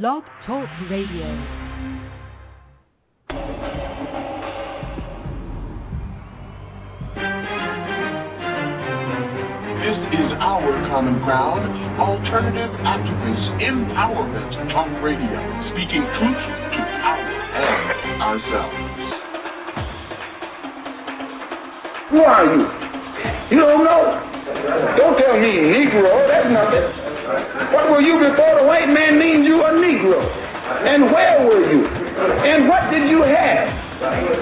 Blog Talk Radio. This is our common ground, alternative activist empowerment talk radio, speaking truth to power and ourselves. Who are you? You don't know? Don't tell me Negro, that's nothing. What were you before the white man named you a Negro? And where were you? And what did you have?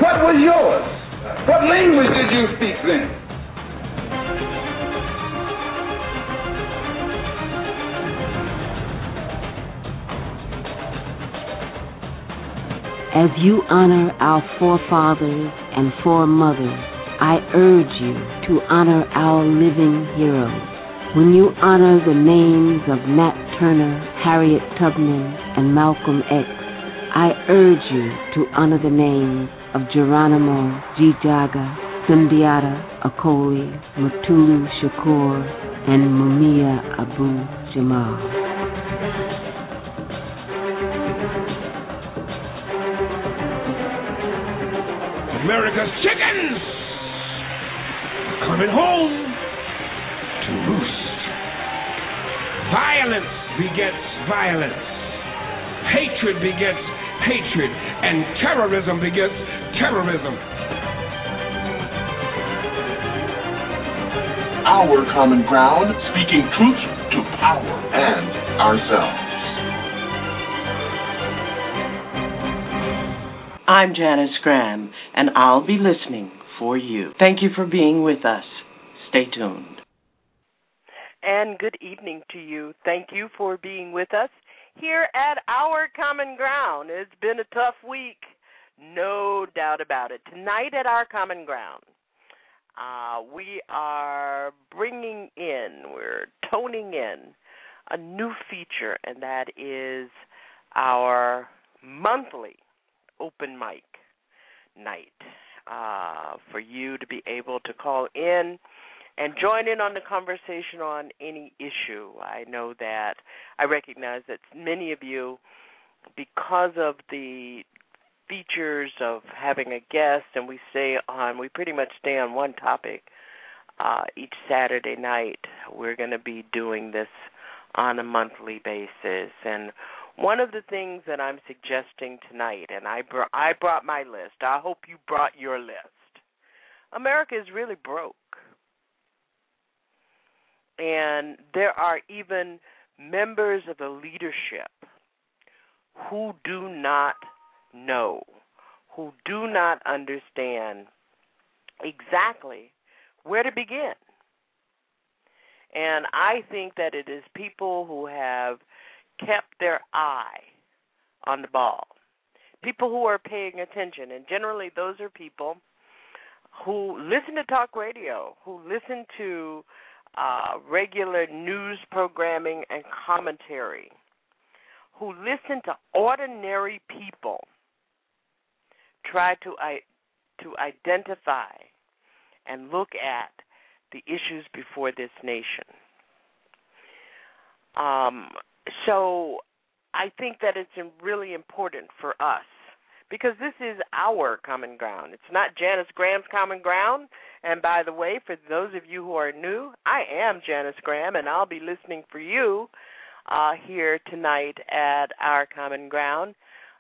What was yours? What language did you speak then? As you honor our forefathers and foremothers, I urge you to honor our living heroes. When you honor the names of Nat Turner, Harriet Tubman, and Malcolm X, I urge you to honor the names of Geronimo ji-Jaga, Sundiata Acoli, Mutulu Shakur, and Mumia Abu Jamal. America's chickens coming home Violence begets violence. Hatred begets hatred. And terrorism begets terrorism. Our common ground, speaking truth to power and ourselves. I'm Janice Graham, and I'll be listening for you. Thank you for being with us. Stay tuned. And good evening to you. Thank you for being with us here at Our Common Ground. It's been a tough week, no doubt about it. Tonight at Our Common Ground, uh, we are bringing in, we're toning in a new feature, and that is our monthly open mic night uh, for you to be able to call in and join in on the conversation on any issue. I know that I recognize that many of you, because of the features of having a guest, and we stay on, we pretty much stay on one topic uh, each Saturday night. We're going to be doing this on a monthly basis, and one of the things that I'm suggesting tonight, and I brought I brought my list. I hope you brought your list. America is really broke, and there are even members of the leadership who do not know, who do not understand exactly where to begin. And I think that it is people who have kept their eye on the ball. People who are paying attention, and generally those are people who listen to talk radio, who listen to uh, regular news programming and commentary, who listen to ordinary people try to I, to identify and look at the issues before this nation. Um, so I think that it's really important for us because this is our common ground. It's not Janice Graham's common ground. And by the way, for those of you who are new, I am Janice Graham, and I'll be listening for you uh, here tonight at our common ground.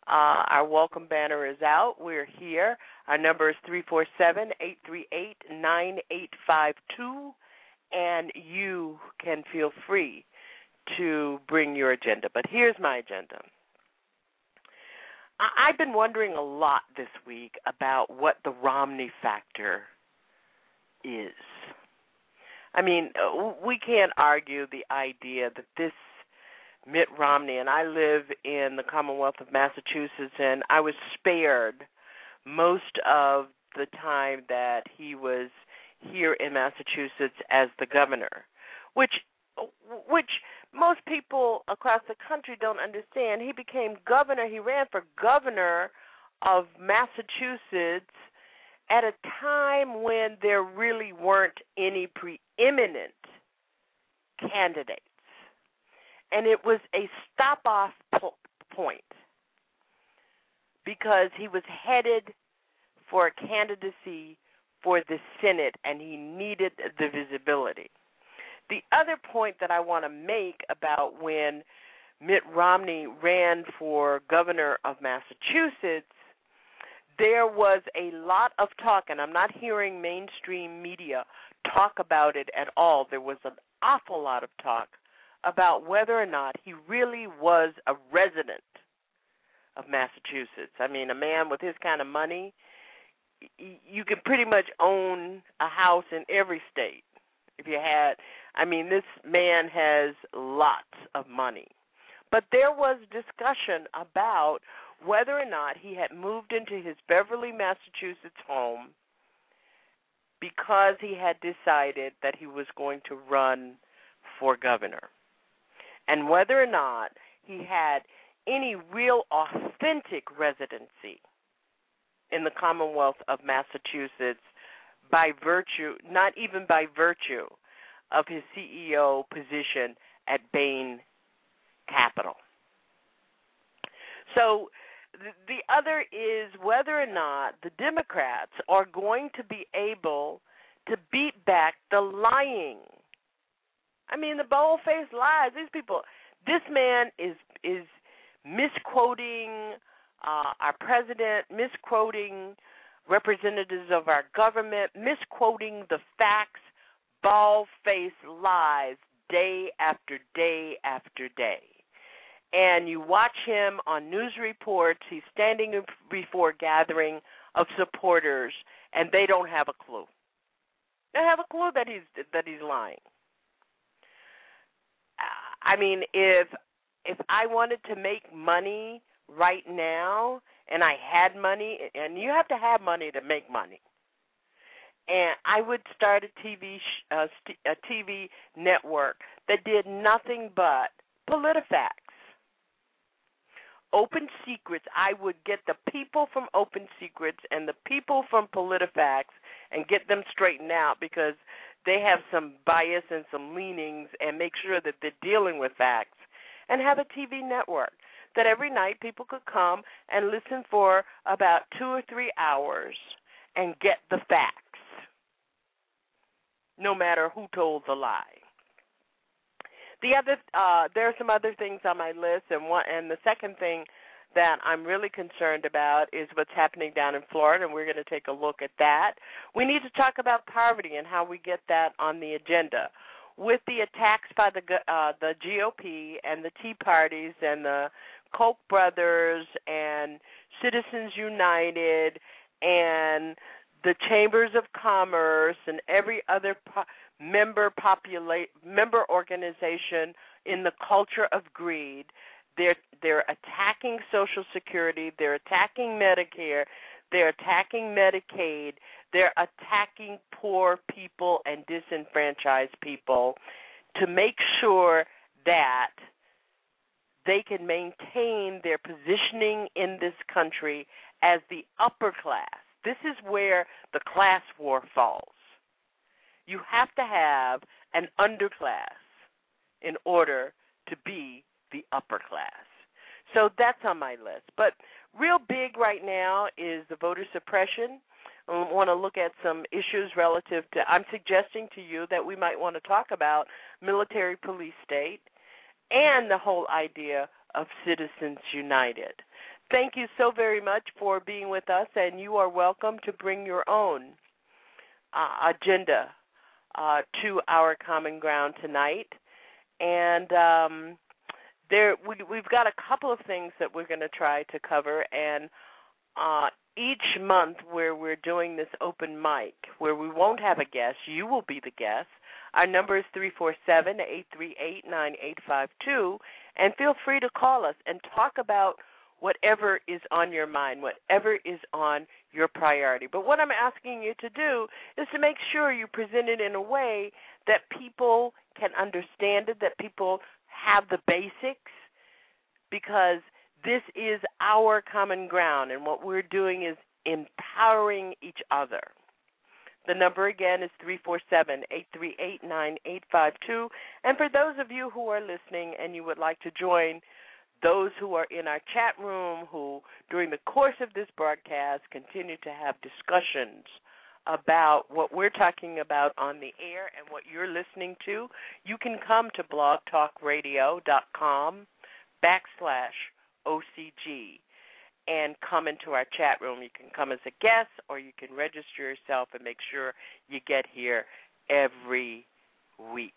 Uh, our welcome banner is out. We're here. Our number is 347 838 9852, and you can feel free to bring your agenda. But here's my agenda. I've been wondering a lot this week about what the Romney factor is. I mean, uh, we can't argue the idea that this Mitt Romney, and I live in the Commonwealth of Massachusetts, and I was spared most of the time that he was here in Massachusetts as the governor, which which most people across the country don't understand. He became governor, he ran for governor of Massachusetts at a time when there really weren't any preeminent candidates. And it was a stop off point because he was headed for a candidacy for the Senate and he needed the visibility. The other point that I want to make about when Mitt Romney ran for governor of Massachusetts, there was a lot of talk, and I'm not hearing mainstream media talk about it at all. There was an awful lot of talk about whether or not he really was a resident of Massachusetts. I mean, a man with his kind of money, you can pretty much own a house in every state if you had. I mean, this man has lots of money. But there was discussion about whether or not he had moved into his Beverly, Massachusetts home because he had decided that he was going to run for governor. And whether or not he had any real authentic residency in the Commonwealth of Massachusetts by virtue, not even by virtue of his CEO position at Bain Capital. So the other is whether or not the Democrats are going to be able to beat back the lying. I mean, the bold-faced lies. These people. This man is is misquoting uh, our president, misquoting representatives of our government, misquoting the facts, bald faced lies day after day after day. And you watch him on news reports, he's standing before gathering of supporters and they don't have a clue. They have a clue that he's that he's lying. I mean, if if I wanted to make money right now and I had money, and you have to have money to make money, and I would start a TV sh- uh, st- a TV network that did nothing but PolitiFact. Open Secrets, I would get the people from Open Secrets and the people from PolitiFacts and get them straightened out because they have some bias and some leanings and make sure that they're dealing with facts and have a TV network that every night people could come and listen for about two or three hours and get the facts, no matter who told the lie. The other, uh, there are some other things on my list, and one, and the second thing that I'm really concerned about is what's happening down in Florida, and we're going to take a look at that. We need to talk about poverty and how we get that on the agenda with the attacks by the uh, the GOP and the Tea parties and the Koch brothers and Citizens United and the chambers of commerce and every other po- member populate member organization in the culture of greed they're they're attacking social security they're attacking medicare they're attacking medicaid they're attacking poor people and disenfranchised people to make sure that they can maintain their positioning in this country as the upper class. This is where the class war falls. You have to have an underclass in order to be the upper class. So that's on my list. But real big right now is the voter suppression I want to look at some issues relative to I'm suggesting to you that we might want to talk about military police state and the whole idea of Citizens United. Thank you so very much for being with us, and you are welcome to bring your own uh, agenda uh, to our common ground tonight. And um, there, we, we've got a couple of things that we're going to try to cover, and uh, each month where we're doing this open mic, where we won't have a guest, you will be the guest. Our number is three four seven eight three eight nine eight five two, and feel free to call us and talk about whatever is on your mind, whatever is on your priority. But what I'm asking you to do is to make sure you present it in a way that people can understand it, that people have the basics, because this is our common ground, and what we're doing is empowering each other. The number again is 347 838 9852. And for those of you who are listening and you would like to join those who are in our chat room who, during the course of this broadcast, continue to have discussions about what we're talking about on the air and what you're listening to, you can come to blogtalkradio.com backslash OCG and come into our chat room. You can come as a guest or you can register yourself and make sure you get here every week.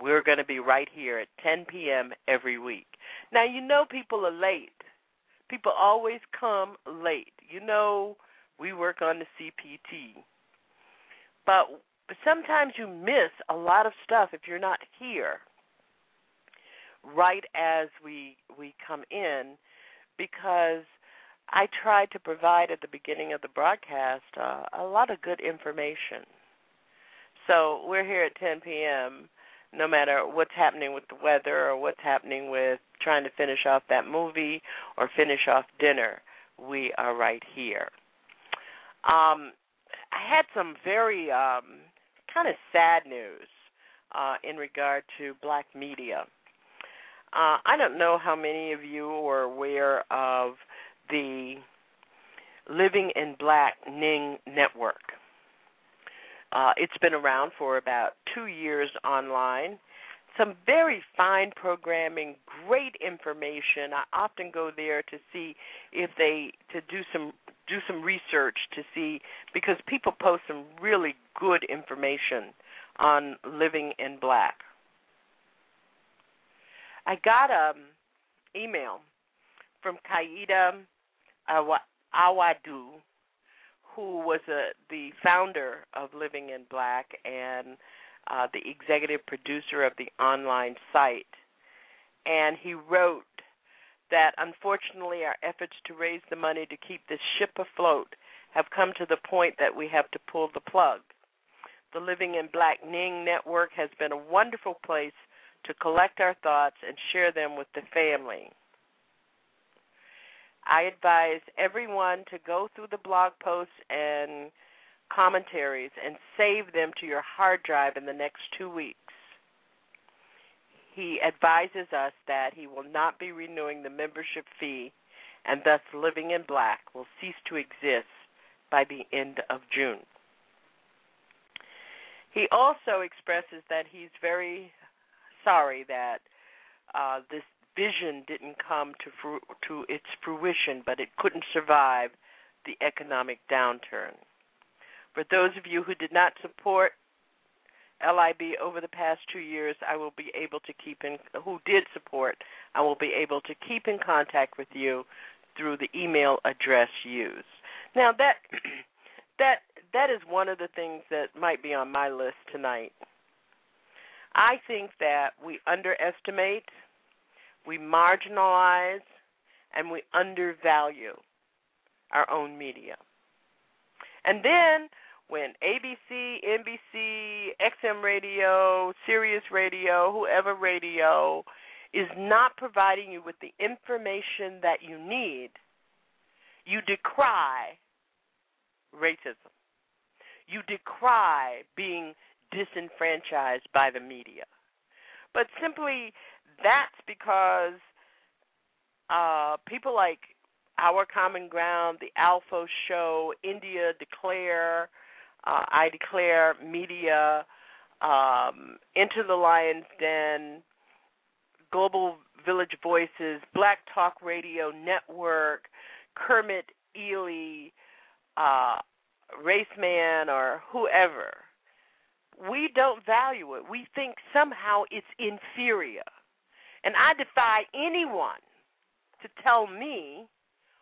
We're going to be right here at 10 p.m. every week. Now, you know people are late. People always come late. You know we work on the CPT. But sometimes you miss a lot of stuff if you're not here right as we we come in because I try to provide at the beginning of the broadcast uh, a lot of good information. So we're here at 10 p.m. No matter what's happening with the weather or what's happening with trying to finish off that movie or finish off dinner, we are right here. Um, I had some very um, kind of sad news uh, in regard to black media. Uh, I don't know how many of you are aware of the Living in Black Ning Network. Uh, it's been around for about two years online. Some very fine programming, great information. I often go there to see if they to do some do some research to see because people post some really good information on living in black. I got a um, email from Kaida Awadu, who was a, the founder of Living in Black and uh, the executive producer of the online site. And he wrote that unfortunately our efforts to raise the money to keep this ship afloat have come to the point that we have to pull the plug. The Living in Black Ning Network has been a wonderful place to collect our thoughts and share them with the family. I advise everyone to go through the blog posts and commentaries and save them to your hard drive in the next two weeks he advises us that he will not be renewing the membership fee and thus Living in Black will cease to exist by the end of June. He also expresses that he's very sorry that uh, this vision didn't come to fru- to its fruition, but it couldn't survive the economic downturn. For those of you who did not support LIB over the past two years, I will be able to keep in who did support. I will be able to keep in contact with you through the email address used. Now that that that is one of the things that might be on my list tonight. I think that we underestimate, we marginalize, and we undervalue our own media. And then when ABC, NBC, XM Radio, Sirius Radio, whoever radio is not providing you with the information that you need, you decry racism. You decry being disenfranchised by the media. But simply that's because uh, people like Our Common Ground, The Alpha Show, India Declare, uh, I Declare Media, um, Into the Lion's Den, Global Village Voices, Black Talk Radio Network, Kermit Ely, uh, Raceman, or whoever. We don't value it. We think somehow it's inferior. And I defy anyone to tell me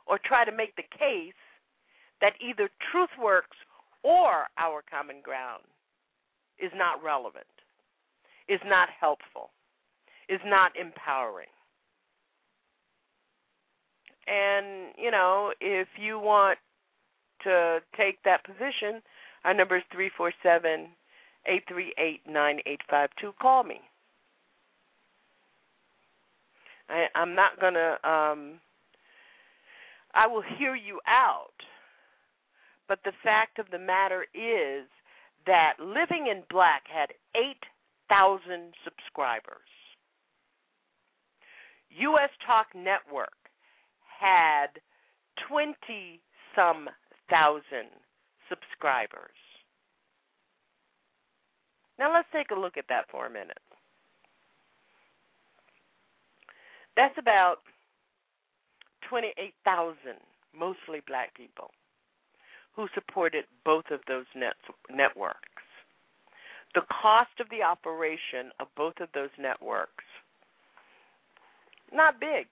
or try to make the case that either TruthWorks or our common ground is not relevant, is not helpful, is not empowering. And, you know, if you want to take that position, our number is 347 838 9852. Call me. I, I'm not to, um, I will hear you out but the fact of the matter is that Living in Black had 8,000 subscribers. U.S. Talk Network had 20 some thousand subscribers. Now let's take a look at that for a minute. That's about 28,000, mostly black people, who supported both of those net- networks. The cost of the operation of both of those networks, not big.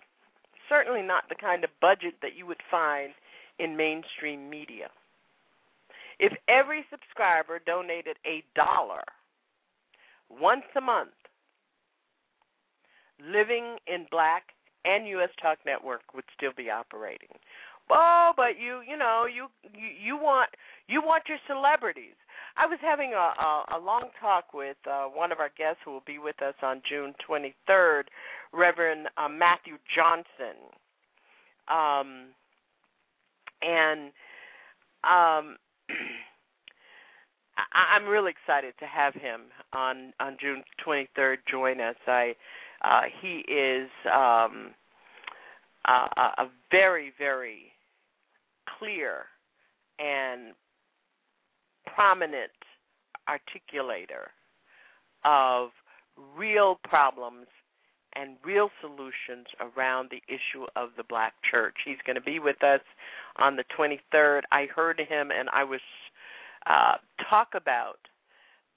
Certainly not the kind of budget that you would find in mainstream media. If every subscriber donated a dollar once a month, Living in Black and U.S. Talk Network would still be operating. Oh, but you, you know, you you, you want you want your celebrities. I was having a, a, a long talk with uh, one of our guests who will be with us on June 23rd, Reverend uh, Matthew Johnson, um, and um, I, I'm really excited to have him on on June 23rd join us. I uh, he is um, a, a very very clear and prominent articulator of real problems and real solutions around the issue of the black church. He's going to be with us on the 23rd. I heard him and I was uh, talk about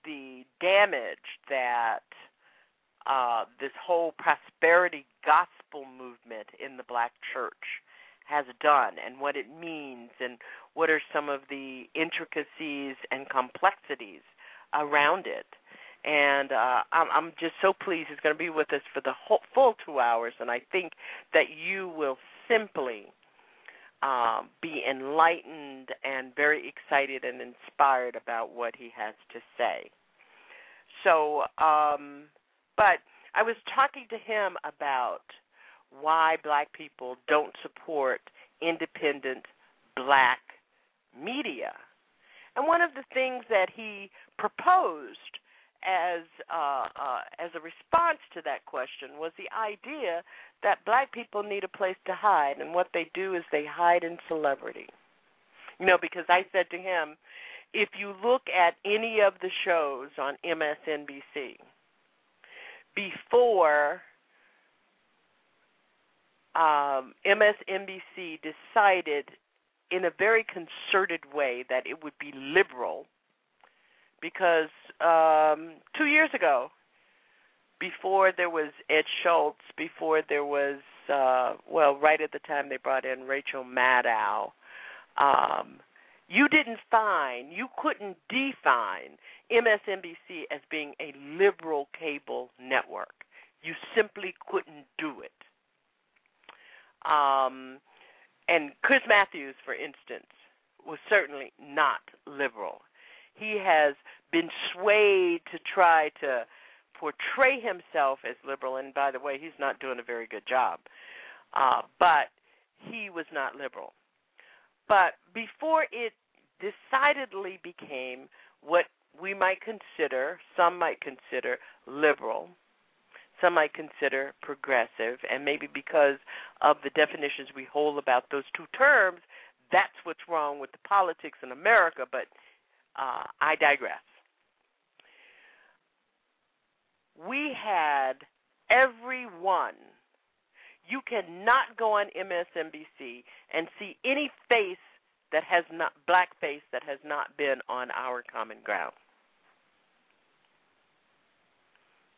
the damage that uh, this whole prosperity gospel movement in the black church has done and what it means and what are some of the intricacies and complexities around it. And uh, I'm, I'm just so pleased he's going to be with us for the whole, full two hours, and I think that you will simply um, be enlightened and very excited and inspired about what he has to say. So, um, but I was talking to him about why black people don't support independent black media. And one of the things that he proposed as uh, uh, as a response to that question was the idea that black people need a place to hide, and what they do is they hide in celebrity. You know, because I said to him, if you look at any of the shows on MSNBC before um, MSNBC decided in a very concerted way that it would be liberal because um, two years ago, before there was Ed Schultz, before there was uh, well, right at the time they brought in Rachel Maddow, um, you didn't find, you couldn't define MSNBC as being a liberal cable network. You simply couldn't do it. Um, and Chris Matthews, for instance, was certainly not liberal. He has been swayed to try to portray himself as liberal, and by the way, he's not doing a very good job. Uh, but he was not liberal. But before it decidedly became what we might consider, some might consider liberal, some might consider progressive, and maybe because of the definitions we hold about those two terms, that's what's wrong with the politics in America, but uh, I digress. We had everyone. You cannot go on MSNBC and see any face that has not black face that has not been on our common ground.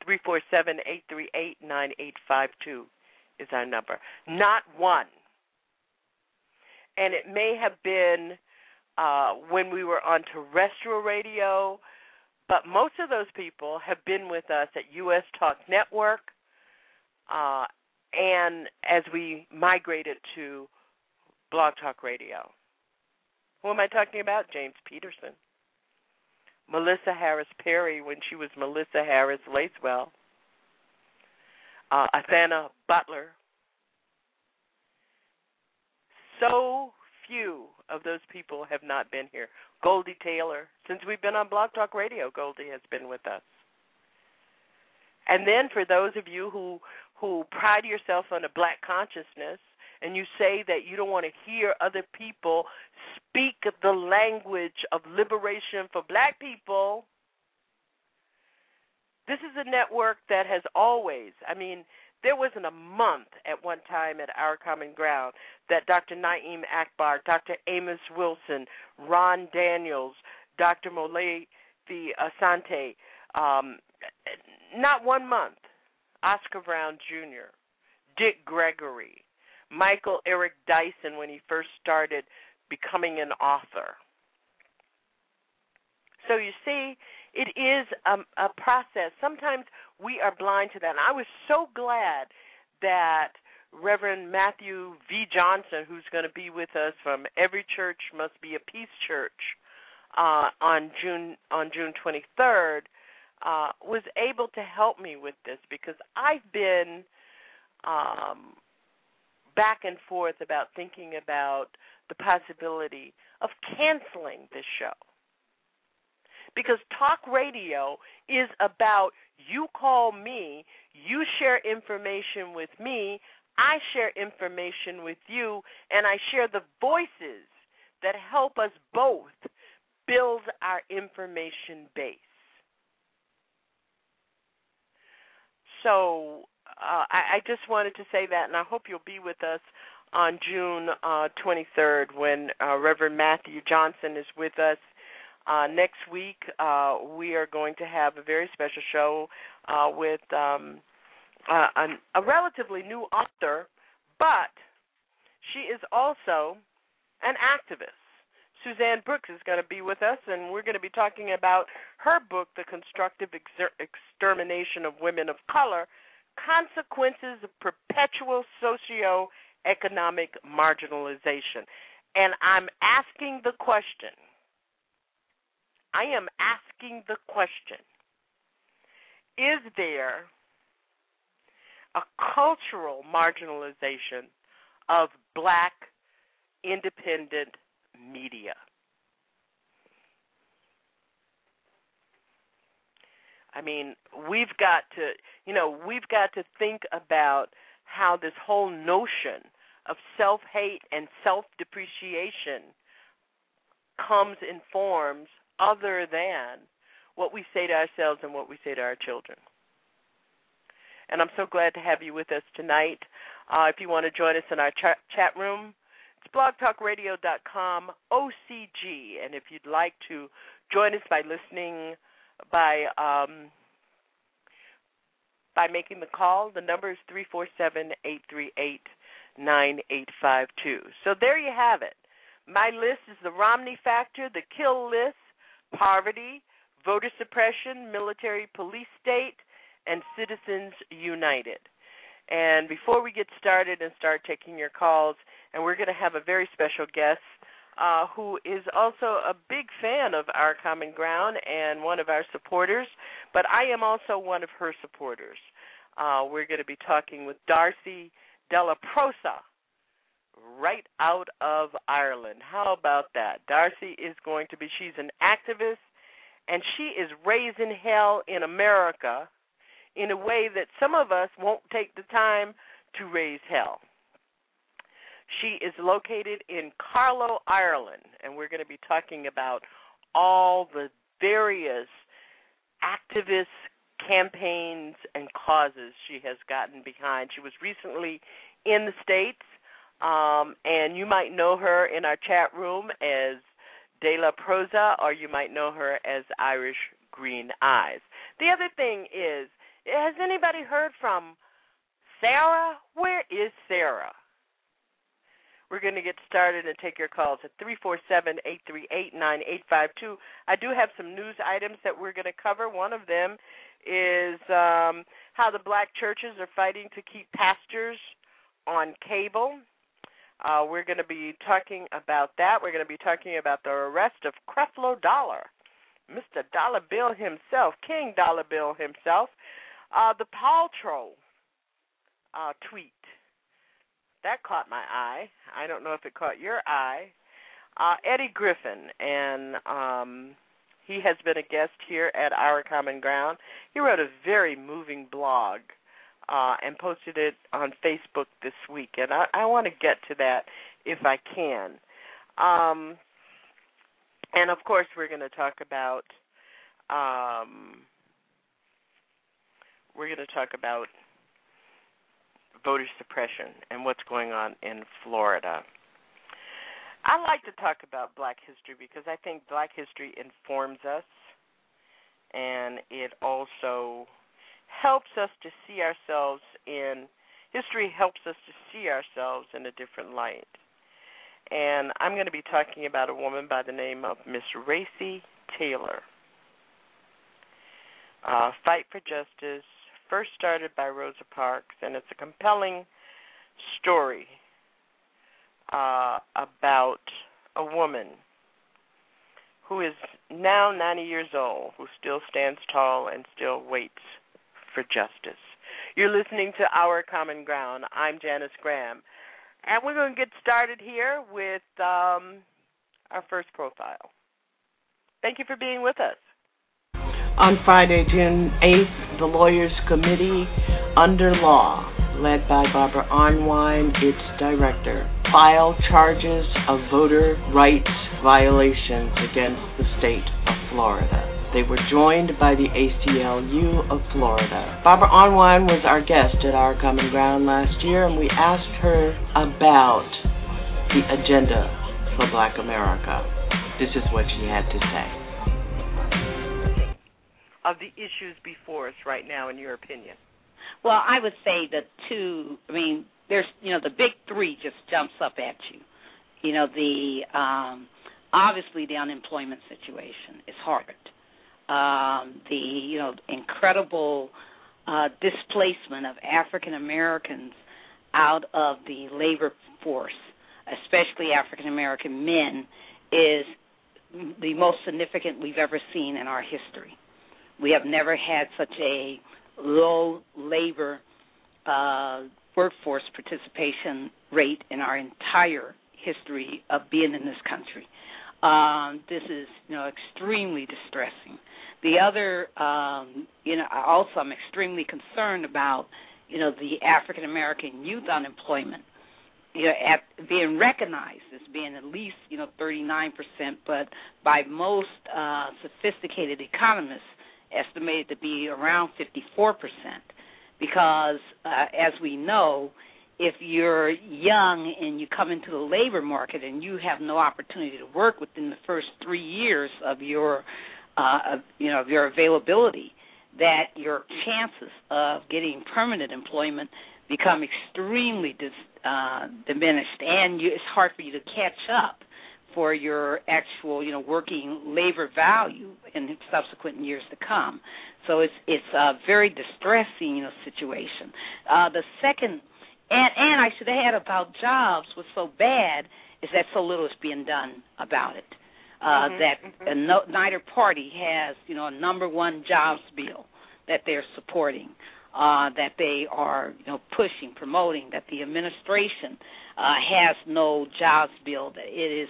347-838-9852 is our number. Not one. And it may have been uh, when we were on terrestrial radio, but most of those people have been with us at U.S. Talk Network, uh, and as we migrated to Blog Talk Radio. Who am I talking about? James Peterson. Melissa Harris Perry when she was Melissa Harris Lacewell, uh, Anthea Butler. So few of those people have not been here. Goldie Taylor, since we've been on Blog Talk Radio, Goldie has been with us. And then for those of you who who pride yourself on a black consciousness and you say that you don't want to hear other people speak the language of liberation for black people, this is a network that has always, I mean, there wasn't a month at one time at Our Common Ground that Dr. Na'im Akbar, Dr. Amos Wilson, Ron Daniels, Dr. Molefi Asante, um, not one month, Oscar Brown Jr., Dick Gregory, Michael Eric Dyson when he first started becoming an author. So you see, it is a, a process. Sometimes we are blind to that. And I was so glad that Reverend Matthew V. Johnson, who's going to be with us from Every Church Must Be a Peace Church uh, on June on June 23rd, uh, was able to help me with this because I've been um, back and forth about thinking about the possibility of canceling this show. Because talk radio is about you call me, you share information with me, I share information with you, and I share the voices that help us both build our information base. So uh, I, I just wanted to say that, and I hope you'll be with us on June uh, 23rd when uh, Reverend Matthew Johnson is with us. Uh, next week, uh, we are going to have a very special show uh, with um, a relatively new author, but she is also an activist. Suzanne Brooks is going to be with us, and we're going to be talking about her book, The Constructive Exer- Extermination of Women of Color consequences of perpetual socio-economic marginalization. And I'm asking the question. I am asking the question. Is there a cultural marginalization of black independent media? I mean, we've got to, you know, we've got to think about how this whole notion of self hate and self depreciation comes in forms other than what we say to ourselves and what we say to our children. And I'm so glad to have you with us tonight. Uh, if you want to join us in our ch- chat room, it's blogtalkradio.com OCG. And if you'd like to join us by listening by um, by making the call. The number is three four seven eight three eight nine eight five two. So there you have it. My list is the Romney factor, the kill list, poverty, voter suppression, military police state, and Citizens United. And before we get started and start taking your calls, and we're going to have a very special guest uh, who is also a big fan of our common ground and one of our supporters, but I am also one of her supporters. Uh, we're going to be talking with Darcy Delaproser right out of Ireland. How about that? Darcy is going to be, she's an activist, and she is raising hell in America in a way that some of us won't take the time to raise hell. She is located in Carlow, Ireland, and we're going to be talking about all the various activist campaigns and causes she has gotten behind. She was recently in the States, um, and you might know her in our chat room as Delaproser, or you might know her as Irish Green Eyes. The other thing is, has anybody heard from Sarah? Where is Sarah? We're going to get started and take your calls at 347 838 9852. I do have some news items that we're going to cover. One of them is um, how the black churches are fighting to keep pastors on cable. Uh, we're going to be talking about that. We're going to be talking about the arrest of Creflo Dollar, Mr. Dollar Bill himself, King Dollar Bill himself. Uh, the Paltrow uh, tweet that caught my eye. I don't know if it caught your eye. Uh, Eddie Griffin, and um, he has been a guest here at Our Common Ground. He wrote a very moving blog uh, and posted it on Facebook this week, and I, I want to get to that if I can. Um, and of course, we're going to talk about um, we're going to talk about voter suppression and what's going on in Florida. I like to talk about Black history because I think Black history informs us, and it also helps us to see ourselves in history helps us to see ourselves in a different light. And I'm going to be talking about a woman by the name of Miss Recy Taylor. Uh, Fight for Justice, first started by Rosa Parks, and it's a compelling story uh, about a woman who is now 90 years old, who still stands tall and still waits for justice. You're listening to Our Common Ground. I'm Janice Graham. And we're going to get started here with um, our first profile. Thank you for being with us. On Friday, June 8th, the Lawyers Committee under law, led by Barbara Arnwine, its director, filed charges of voter rights violations against the state of Florida. They were joined by the ACLU of Florida. Barbara Arnwine was our guest at our Common Ground last year, and we asked her about the agenda for Black America. This is what she had to say of the issues before us right now, in your opinion? Well, I would say the two. I mean, there's you know the big three just jumps up at you. You know the um, obviously the unemployment situation is hard. Um, the you know incredible uh, displacement of African Americans out of the labor force, especially African American men, is the most significant we've ever seen in our history. We have never had such a low labor uh, workforce participation rate in our entire history of being in this country. Um, this is, you know, extremely distressing. The other, um, you know, also I'm extremely concerned about, you know, the African American youth unemployment, you know, at being recognized as being at least, you know, 39%, but by most uh, sophisticated economists, estimated to be around 54%. Because, uh, as we know, if you're young and you come into the labor market and you have no opportunity to work within the first three years of your, uh, of, you know, of your availability, that your chances of getting permanent employment become extremely dis, uh, diminished, and you, it's hard for you to catch up for your actual, you know, working labor value in subsequent years to come. So it's it's a very distressing, you know, situation. Uh, the second, and and I should add about jobs was so bad is that so little is being done about it. Uh, mm-hmm, that mm-hmm. no, neither party has, you know, a number one jobs bill that they're supporting, uh, that they are, you know, pushing, promoting. That the administration uh, has no jobs bill. That it is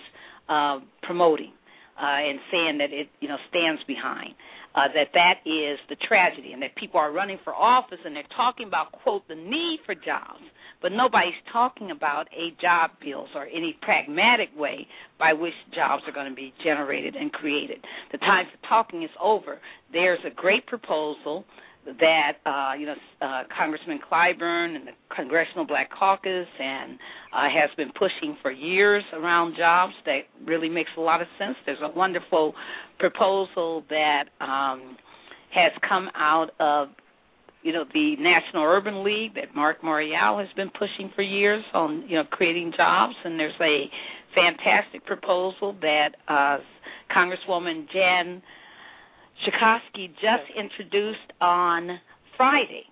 uh, promoting uh, and saying that it you know stands behind. Uh, that that is the tragedy, and that people are running for office and they're talking about quote the need for jobs, but nobody's talking about a job bills or any pragmatic way by which jobs are going to be generated and created. The time for talking is over. There's a great proposal that uh, you know uh, Congressman Clyburn and the Congressional Black Caucus and uh, has been pushing for years around jobs that really makes a lot of sense. There's a wonderful proposal that um, has come out of you know the National Urban League that Marc Morial has been pushing for years on you know creating jobs, and there's a fantastic proposal that uh, Congresswoman Jan Schakowsky just introduced on Friday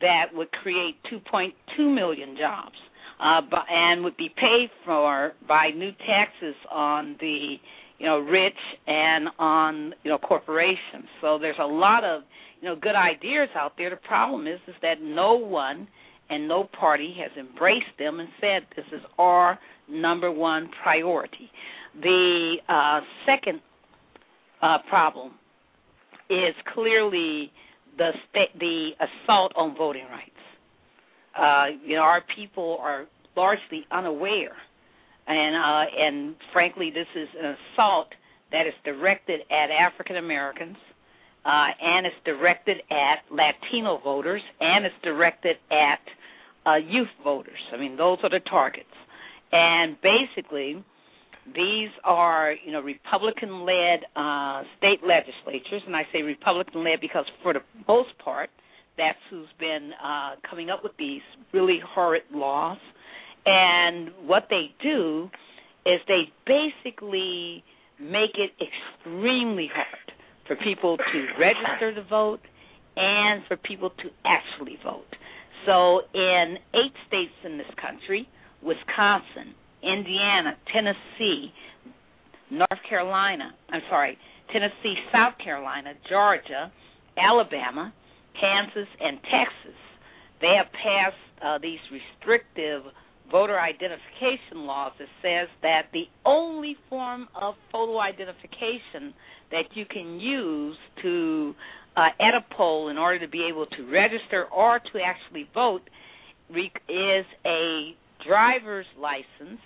that would create 2.2 million jobs uh, and would be paid for by new taxes on the you know rich and on you know corporations. So there's a lot of you know good ideas out there. The problem is is that no one and no party has embraced them and said this is our number one priority. The uh, second uh, problem is clearly the the assault on voting rights. uh, you know, our people are largely unaware, and uh, and frankly, this is an assault that is directed at African Americans, uh, and it's directed at Latino voters, and it's directed at uh, youth voters. I mean, those are the targets, and basically. These are, you know, Republican-led uh, state legislatures, and I say Republican-led because, for the most part, that's who's been uh, coming up with these really horrid laws. And what they do is they basically make it extremely hard for people to register to vote and for people to actually vote. So, in eight states in this country Wisconsin, Indiana, Tennessee, North Carolina, I'm sorry, Tennessee, South Carolina, Georgia, Alabama, Kansas, and Texas, they have passed uh, these restrictive voter identification laws that says that the only form of photo identification that you can use to uh, at a poll in order to be able to register or to actually vote is a driver's license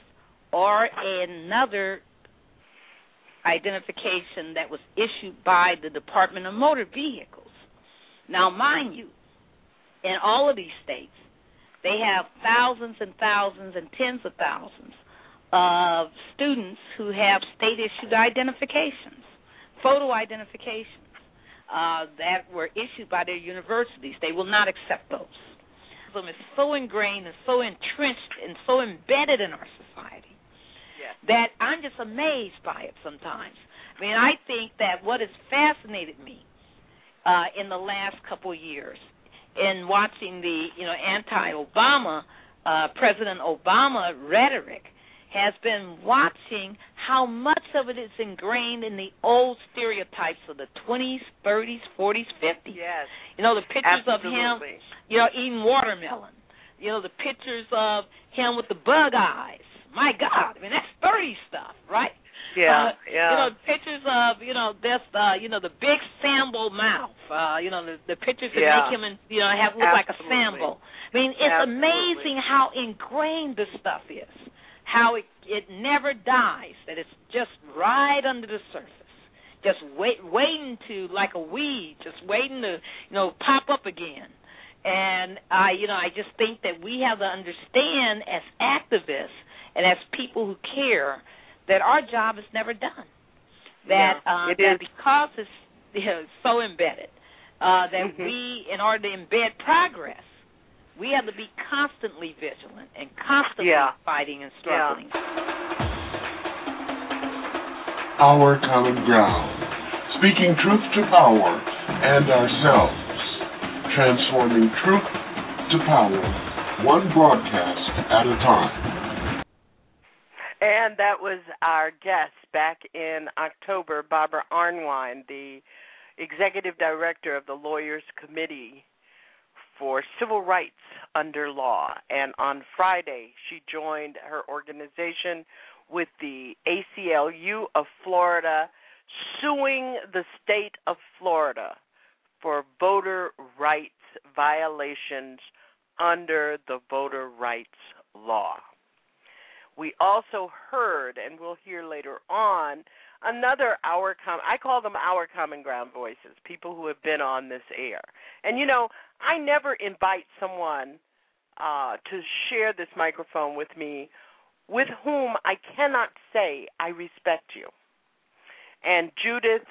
or another identification that was issued by the Department of Motor Vehicles. Now, mind you, in all of these states, they have thousands and thousands and tens of thousands of students who have state issued identifications, photo identifications uh, that were issued by their universities. They will not accept those. It's so ingrained and so entrenched and so embedded in our society. That I'm just amazed by it sometimes. I mean, I think that what has fascinated me uh, in the last couple of years in watching the you know anti-Obama uh, President Obama rhetoric has been watching how much of it is ingrained in the old stereotypes of the 20s, 30s, 40s, 50s. Yes. You know the pictures Absolutely. of him, you know, eating watermelon. You know the pictures of him with the bug eyes. My God, I mean that's 30 stuff, right? Yeah, uh, yeah. You know, pictures of you know this, uh, you know, the big Sambo mouth. Uh, you know, the, the pictures that Yeah. make him, in, you know, have look like a Absolutely. Sambo. I mean, it's Absolutely. amazing how ingrained this stuff is. How it it never dies. That it's just right under the surface, just wait, waiting to like a weed, just waiting to you know pop up again. And I, you know, I just think that we have to understand as activists and as people who care that our job is never done. That Yeah, uh, it that is. because it's you know, so embedded, uh, that Mhm. we, in order to embed progress, we have to be constantly vigilant and constantly Yeah. fighting and struggling. Our common ground. Speaking truth to power and ourselves. Transforming truth to power, one broadcast at a time. And that was our guest back in October, Barbara Arnwine, the executive director of the Lawyers Committee for Civil Rights Under Law. And on Friday, she joined her organization with the ACLU of Florida, suing the state of Florida for voter rights violations under the voter rights law. We also heard, and we'll hear later on, another our com I call them our common ground voices, people who have been on this air. And you know, I never invite someone uh, to share this microphone with me with whom I cannot say I respect you. And Judith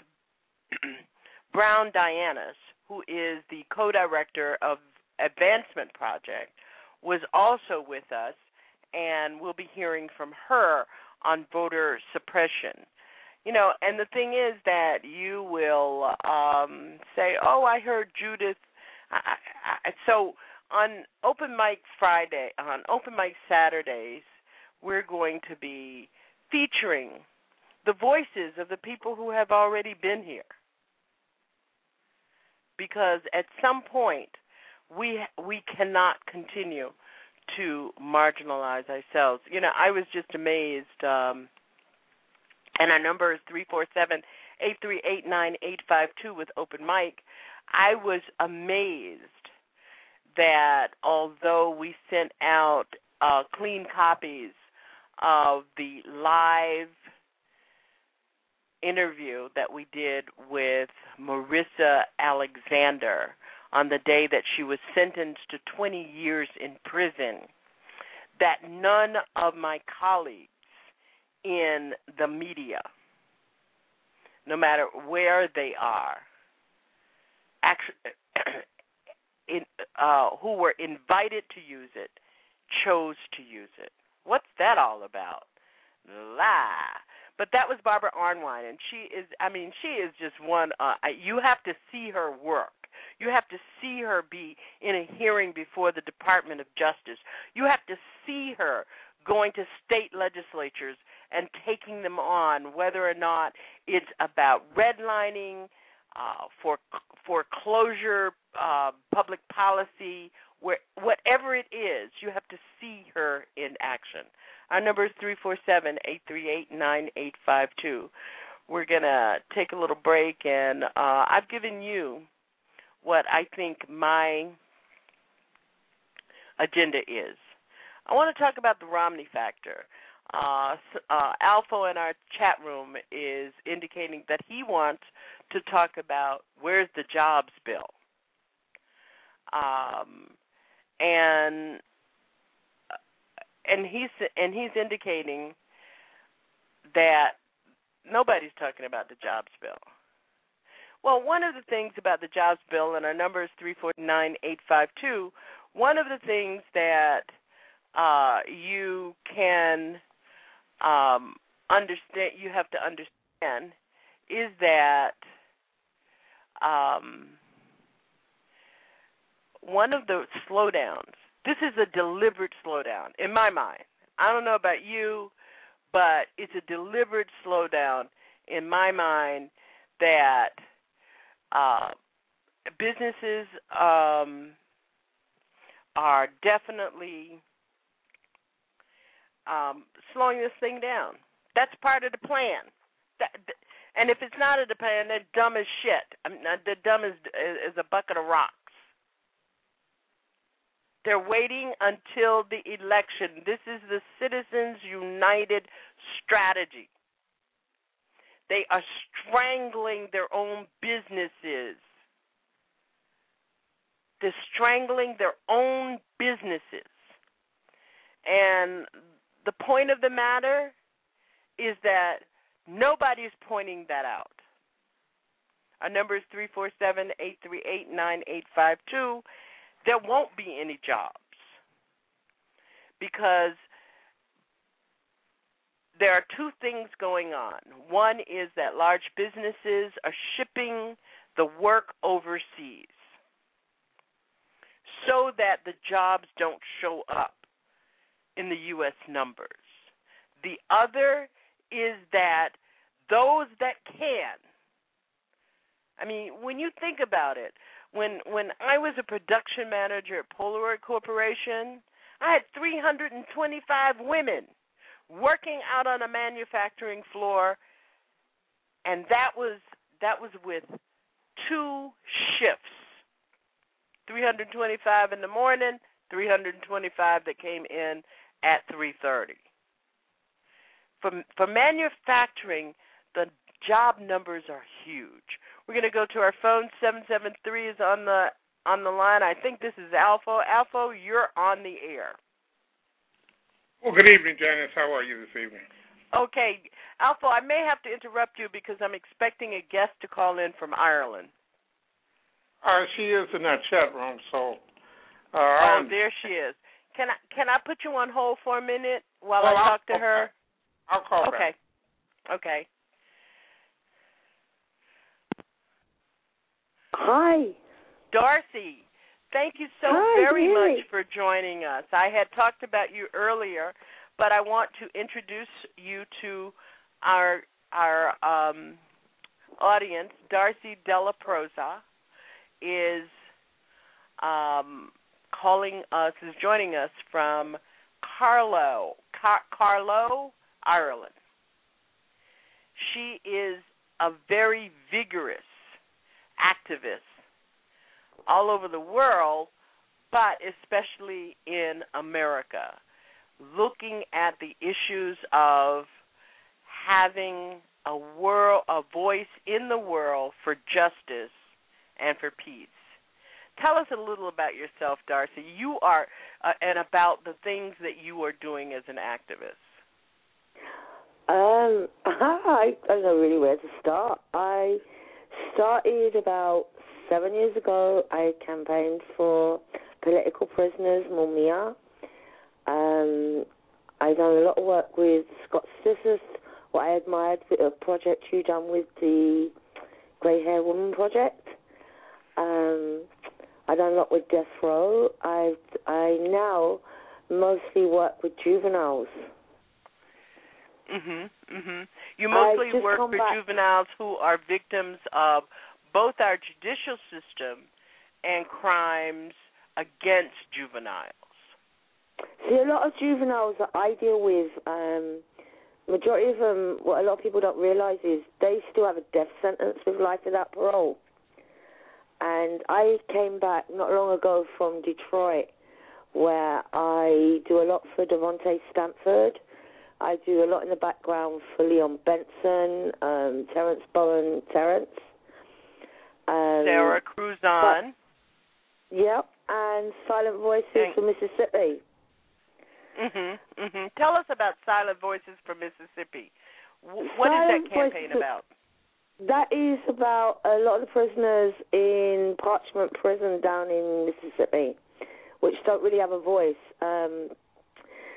Brown Dianis, who is the co-director of Advancement Project, was also with us and we'll be hearing from her on voter suppression. You know, and the thing is that you will um, say, "Oh, I heard Judith." I, I, I, so on Open Mic Friday, on Open Mic Saturdays, we're going to be featuring the voices of the people who have already been here. Because at some point, we we cannot continue to marginalize ourselves. You know, I was just amazed. Um, and our number is three four seven eight three eight nine eight five two with open mic. I was amazed that although we sent out uh, clean copies of the live interview that we did with Marissa Alexander on the day that she was sentenced to 20 years in prison, that none of my colleagues in the media, no matter where they are, in, uh, who were invited to use it, chose to use it. What's that all about? La. But that was Barbara Arnwine, and she is, I mean, she is just one, uh, you have to see her work. You have to see her be in a hearing before the Department of Justice. You have to see her going to state legislatures and taking them on, whether or not it's about redlining, uh, for foreclosure, uh, public policy, where whatever it is, you have to see her in action. Our number is three four seven eight three eight nine eight five two. We're gonna take a little break, and uh, I've given you what I think my agenda is. I want to talk about the Romney factor. Uh, uh, Alpha in our chat room is indicating that he wants to talk about where's the jobs bill, um, and and he's and he's indicating that nobody's talking about the jobs bill. Well, one of the things about the jobs bill, and our number is three four nine eight five two. One of the things that uh, you can um, understand, you have to understand, is that um, one of the slowdowns. This is a deliberate slowdown in my mind. I don't know about you, but it's a deliberate slowdown in my mind that uh, businesses um, are definitely um, slowing this thing down. That's part of the plan. That, and if it's not a plan, they're dumb as shit. I mean, they're dumb as as a bucket of rocks. They're waiting until the election. This is the Citizens United strategy. They are strangling their own businesses. They're strangling their own businesses. And the point of the matter is that nobody's pointing that out. Our number is three four seven eight three eight nine eight five two. There won't be any jobs because there are two things going on. One is that large businesses are shipping the work overseas so that the jobs don't show up in the U.S. numbers. The other is that those that can, I mean, when you think about it, when when I was a production manager at Polaroid Corporation, I had 325 women working out on a manufacturing floor, and that was that was with two shifts. 325 in the morning, 325 that came in at 3:30. For for manufacturing, the job numbers are huge. We're going to go to our phone. 773 is on the on the line. I think this is Alpha. Alpha, you're on the air. Well, good evening, Janice. How are you this evening? Okay, Alpha, I may have to interrupt you because I'm expecting a guest to call in from Ireland. Uh, she is in that chat room, so. Uh, oh, there she is. Can I can I put you on hold for a minute while well, I talk I'll to her? I'll call okay. back. Okay. Hi. Darcy, thank you so Hi, very Mary. much for joining us. I had talked about you earlier, but I want to introduce you to our our um, audience. Darcy Della Prosa is um, calling us, is joining us from Carlow, Car- Carlow, Ireland. She is a very vigorous activist all over the world, but especially in America, looking at the issues of having a world a voice in the world for justice and for peace. Tell us a little about yourself, Darcy. You are uh, and about the things that you are doing as an activist. Um, I don't know really where to start. I started about seven years ago. I campaigned for political prisoners, Mumia. Um, I've done a lot of work with Scott sisters, what I admired, a project you done with the Grey Hair Woman Project. Um, I've done a lot with Death Row. I I now mostly work with juveniles. Mhm. Mhm. You mostly work for back. juveniles who are victims of both our judicial system and crimes against juveniles. See, a lot of juveniles that I deal with, um, majority of them, what a lot of people don't realise is they still have a death sentence with life without parole. And I came back not long ago from Detroit, where I do a lot for Davontae Sanford. I do a lot in the background for Leon Benson, um, Terrence Bowen, Terrence. Um, Sara Kruzan. Yep, and Silent Voices Thank- for Mississippi. Mhm. Mhm. Tell us about Silent Voices from Mississippi. W- What is Silent that campaign Voices- about? That is about a lot of the prisoners in Parchman Prison down in Mississippi, which don't really have a voice. Um,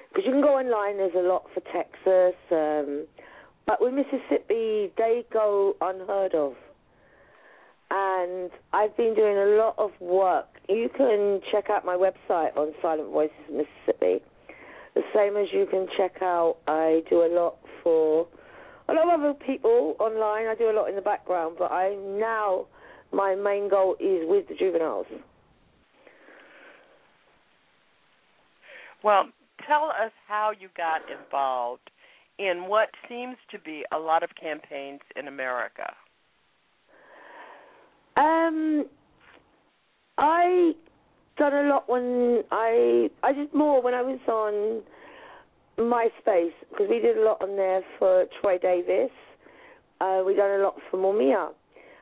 because you can go online, there's a lot for Texas, um, but with Mississippi, they go unheard of. And I've been doing a lot of work. You can check out my website on Silent Voices Mississippi. The same as you can check out, I do a lot for a lot of other people online. I do a lot in the background, but I now my main goal is with the juveniles. Well, tell us how you got involved in what seems to be a lot of campaigns in America. Um, I done a lot when I I did more when I was on MySpace because we did a lot on there for Troy Davis. Uh, we done a lot for Mumia,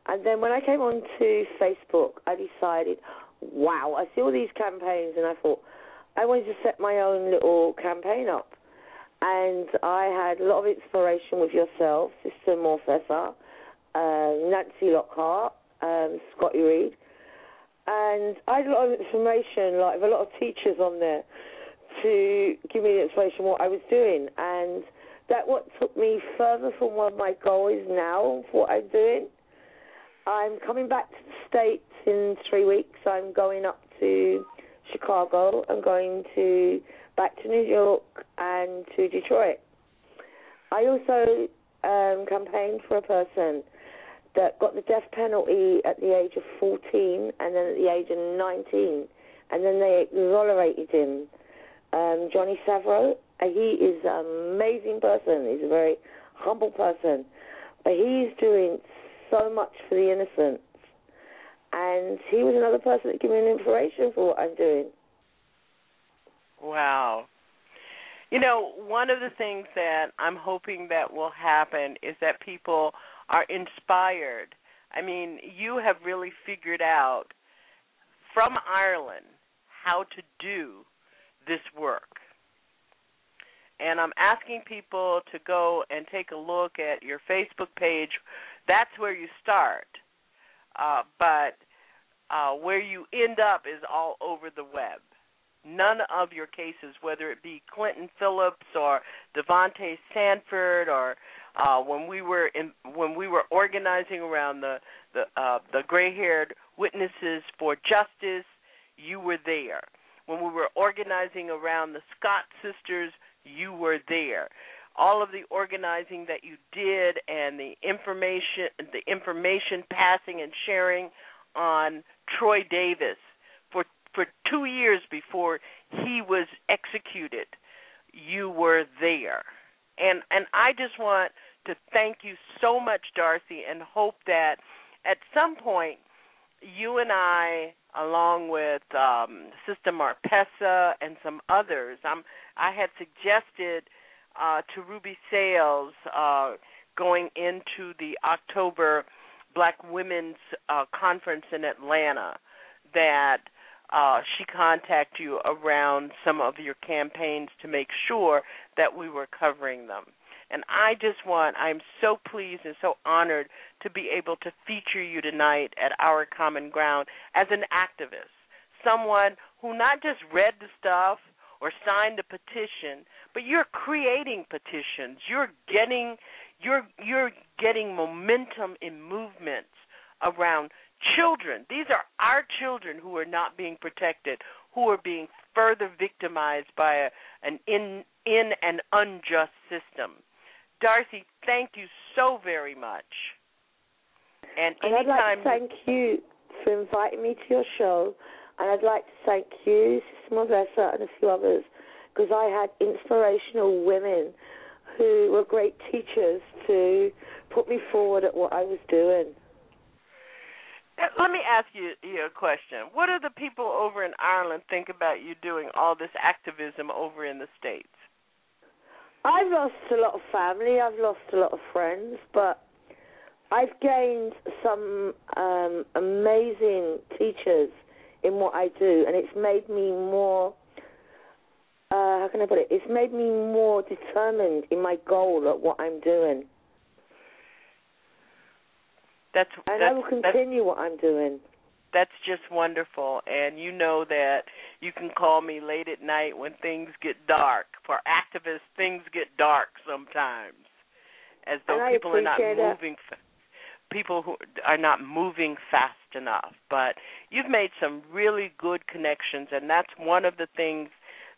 and then when I came on to Facebook, I decided, wow, I see all these campaigns, and I thought I wanted to set my own little campaign up. And I had a lot of inspiration with yourself, Sister Marpessa, uh, Nancy Lockhart, um, Scotty Reed, and I had a lot of information, like a lot of teachers on there to give me the inspiration what I was doing, and that what took me further from what my goal is now for what I'm doing. I'm coming back to the States in three weeks. I'm going up to Chicago. I'm going to back to New York and to Detroit. I also um, campaigned for a person that got the death penalty at the age of 14 and then at the age of 19, and then they exonerated him. Um, Johnny Savro, uh, he is an amazing person. He's a very humble person, but he's doing so much for the innocents. And he was another person that gave me an inspiration for what I'm doing. Wow. You know, one of the things that I'm hoping that will happen is that people are inspired. I mean, you have really figured out from Ireland how to do this work. And I'm asking people to go and take a look at your Facebook page. That's where you start. Uh, but uh, where you end up is all over the web. None of your cases, whether it be Clinton Phillips or Davontae Sanford or uh, when we were in when we were organizing around the the uh, the gray-haired witnesses for justice, you were there. When we were organizing around the Scott sisters, you were there. All of the organizing that you did and the information the information passing and sharing on Troy Davis for for 2 years before he was executed, you were there. And and I just want to thank you so much, Darcy, and hope that at some point you and I along with um, Sister Marpessa and some others. I'm, I had suggested uh, to Ruby Sales uh, going into the October Black Women's uh, Conference in Atlanta that uh, she contact you around some of your campaigns to make sure that we were covering them. And I just want, I'm so pleased and so honored to be able to feature you tonight at Our Common Ground as an activist, someone who not just read the stuff or signed a petition, but you're creating petitions. You're getting you're you're getting momentum in movements around children. These are our children who are not being protected, who are being further victimized by a, an in in an unjust system. Darcy, thank you so very much. And, and I'd like to thank you for inviting me to your show, and I'd like to thank you, Sister and a few others, because I had inspirational women who were great teachers to put me forward at what I was doing. Uh, let me ask you, you a question. What do the people over in Ireland think about you doing all this activism over in the States? I've lost a lot of family, I've lost a lot of friends, but I've gained some um, amazing teachers in what I do, and it's made me more. Uh, how can I put it? It's made me more determined in my goal at what I'm doing. That's and that's, I will continue what I'm doing that's just wonderful. And you know that you can call me late at night when things get dark for activists things get dark sometimes as though and people are not moving fa- people who are not moving fast enough. But you've made some really good connections and that's one of the things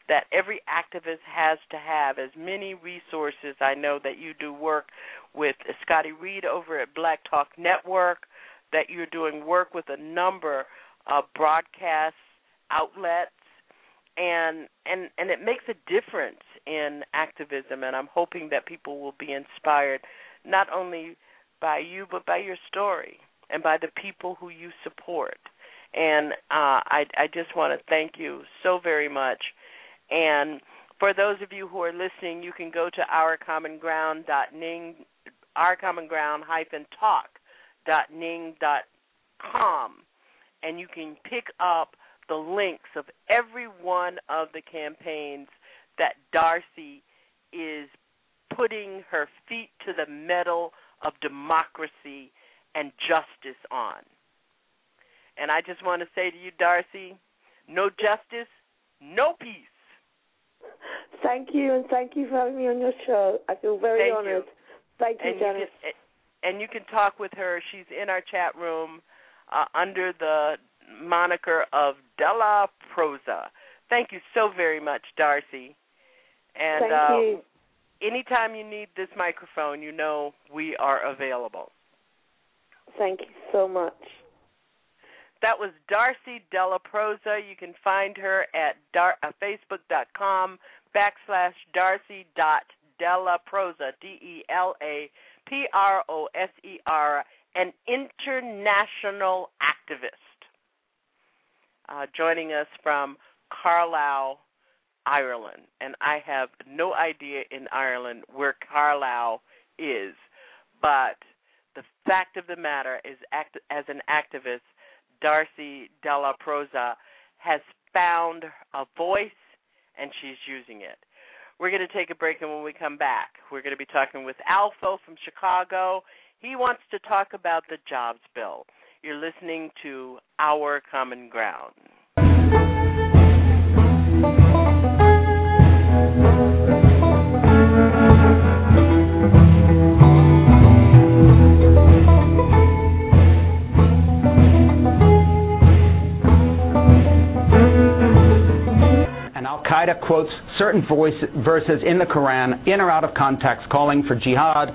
that every activist has to have as many resources i know that you do work with scotty reed over at black talk network that you're doing work with a number of broadcast outlets and and and it makes a difference in activism and I'm hoping that people will be inspired not only by you but by your story and by the people who you support. And uh, I I just want to thank you so very much. And for those of you who are listening you can go to ourcommonground.ning ourcommonground hyphen talk www.ning.com and you can pick up the links of every one of the campaigns that Darcy is putting her feet to the metal of democracy and justice on. And I just want to say to you, Darcy, no justice, no peace. Thank you, and thank you for having me on your show. I feel very thank honored. You. Thank you, and Janice. You can, eh, and you can talk with her. She's in our chat room uh, under the moniker of Della Prosa. Thank you so very much, Darcy. And Thank uh, you. anytime you need this microphone, you know we are available. Thank you so much. That was Darcy Delaproser. You can find her at dar- uh, facebook.com backslash Darcy dot Della Prosa, D E L A P R O S E R, an international activist. Uh, joining us from Carlisle, Ireland. And I have no idea in Ireland where Carlisle is, but the fact of the matter is, act, as an activist, Darcy Della Prosa has found a voice and she's using it. We're going to take a break, and when we come back, we're going to be talking with Alpha from Chicago. He wants to talk about the jobs bill. You're listening to Our Common Ground. Quotes certain voice, verses in the Quran in or out of context, calling for jihad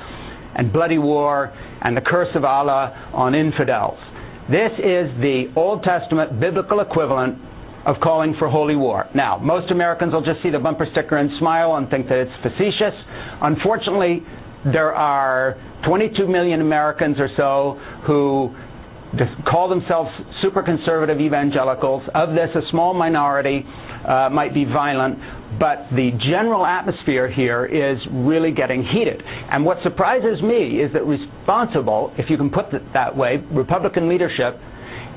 and bloody war and the curse of Allah on infidels. This is the Old Testament biblical equivalent of calling for holy war. Now, most Americans will just see the bumper sticker and smile and think that it's facetious. Unfortunately, there are 22 million Americans or so who call themselves super conservative evangelicals. Of this, a small minority uh, might be violent, but the general atmosphere here is really getting heated. And what surprises me is that responsible, if you can put it that way, Republican leadership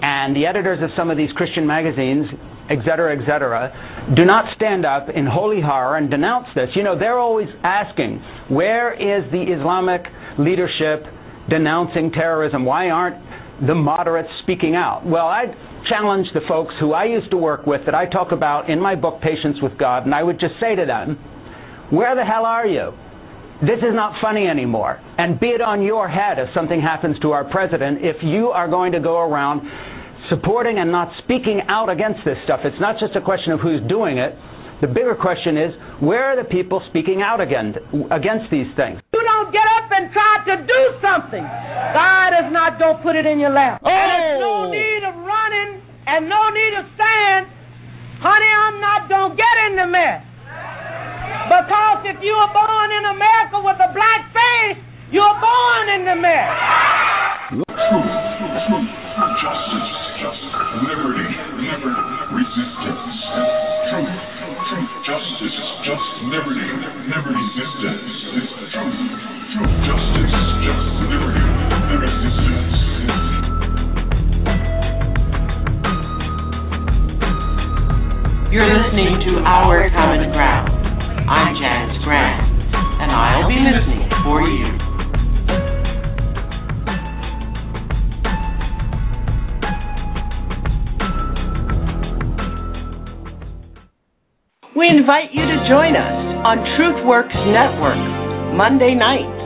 and the editors of some of these Christian magazines, et cetera, et cetera, do not stand up in holy horror and denounce this. You know, they're always asking, where is the Islamic leadership denouncing terrorism? Why aren't the moderates speaking out? Well, I challenge the folks who I used to work with that I talk about in my book, Patience with God, and I would just say to them, where the hell are you? This is not funny anymore. And be it on your head if something happens to our president if you are going to go around supporting and not speaking out against this stuff. It's not just a question of who's doing it. The bigger question is, where are the people speaking out against, against these things? You don't get up and try to do something. God is not going to put it in your lap. Oh. And there's no need of running and no need of saying, honey, I'm not going to get in the mess. Because if you were born in America with a black face, you're born in the mess. Truth, truth, justice, justice, You're listening to Our Common Ground. I'm Janice Graham, and I'll be listening for you. We invite you to join us on TruthWorks Network, Monday nights.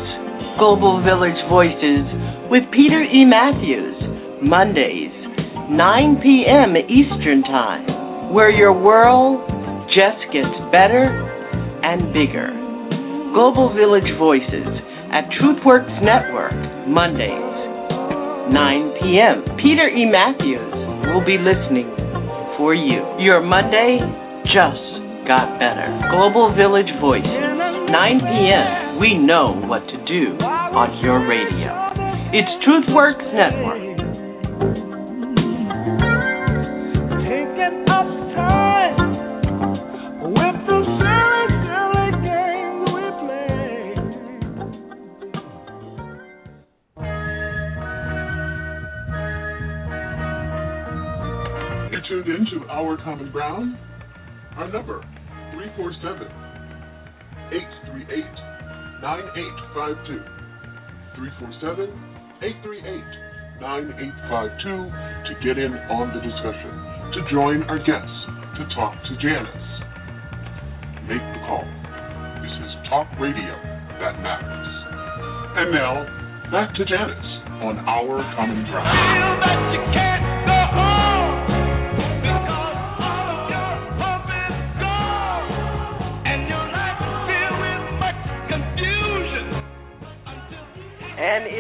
Global Village Voices with Peter E. Matthews, Mondays, 9 p.m. Eastern Time, where your world just gets better and bigger. Global Village Voices at TruthWorks Network, Mondays, 9 p.m. Peter E. Matthews will be listening for you. Your Monday just got better. Global Village Voices, 9 p.m. We know what to do on your radio. It's TruthWorks Network. Taking up tuned in to Our Common Ground. Our number, 347 838 9852. 347 838 9852 to get in on the discussion, to join our guests, to talk to Janice. Make the call. This is talk radio that matters. And now, back to Janice on Our Common Ground.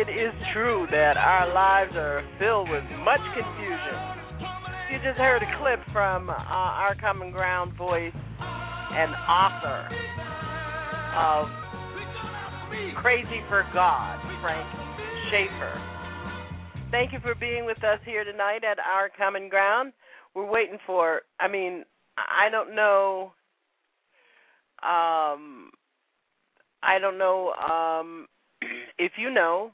It is true that our lives are filled with much confusion. You just heard a clip from uh, our Common Ground voice and author of Crazy for God, Frank Schaeffer. Thank you for being with us here tonight at Our Common Ground. We're waiting for, I mean, I don't know. Um, I don't know um, if you know,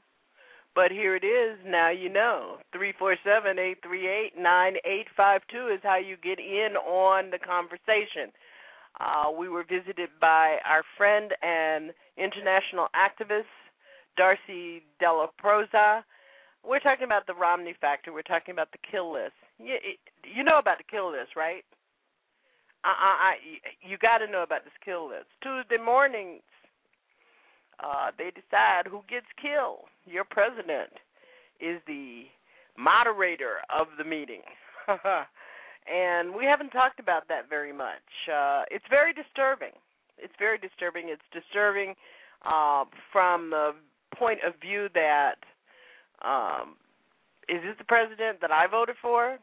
but here it is. Now you know. Three four seven eight three eight nine eight five two is how you get in on the conversation. Uh, we were visited by our friend and international activist Darcy Della Proza. We're talking about the Romney factor. We're talking about the kill list. You, you know about the kill list, right? I, I, I you got to know about this kill list. Tuesday mornings, uh, they decide who gets killed. Your president is the moderator of the meeting. and we haven't talked about that very much. Uh, it's very disturbing. It's very disturbing. It's disturbing uh, from the point of view that um, is this the president that I voted for?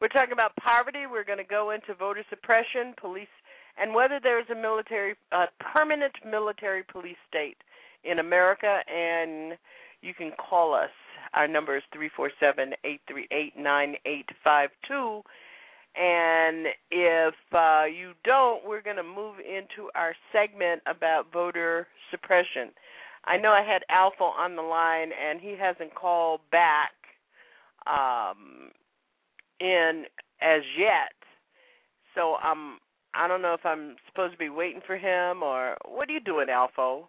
We're talking about poverty. We're going to go into voter suppression, police, and whether there is a military, a permanent military police state in America. And you can call us Our number is three four seven eight three eight nine eight five two. And if uh, you don't, we're going to move into our segment about voter suppression. I know I had Alpha on the line, and he hasn't called back um, in as yet. So I'm I don't know if I'm supposed to be waiting for him or what are you doing, Alpha?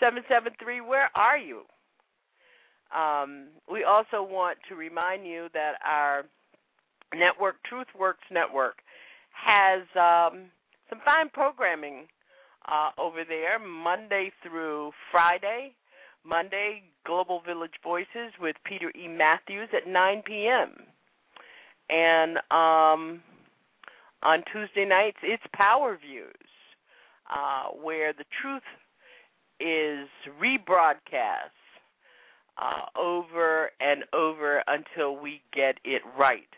Seven seven three. Where are you? Um, we also want to remind you that our network, TruthWorks Network, has um, some fine programming uh, over there, Monday through Friday. Monday, Global Village Voices with Peter E. Matthews at 9 p.m. And um, on Tuesday nights, it's Power Views, uh, where the truth is rebroadcast uh, over and over until we get it right.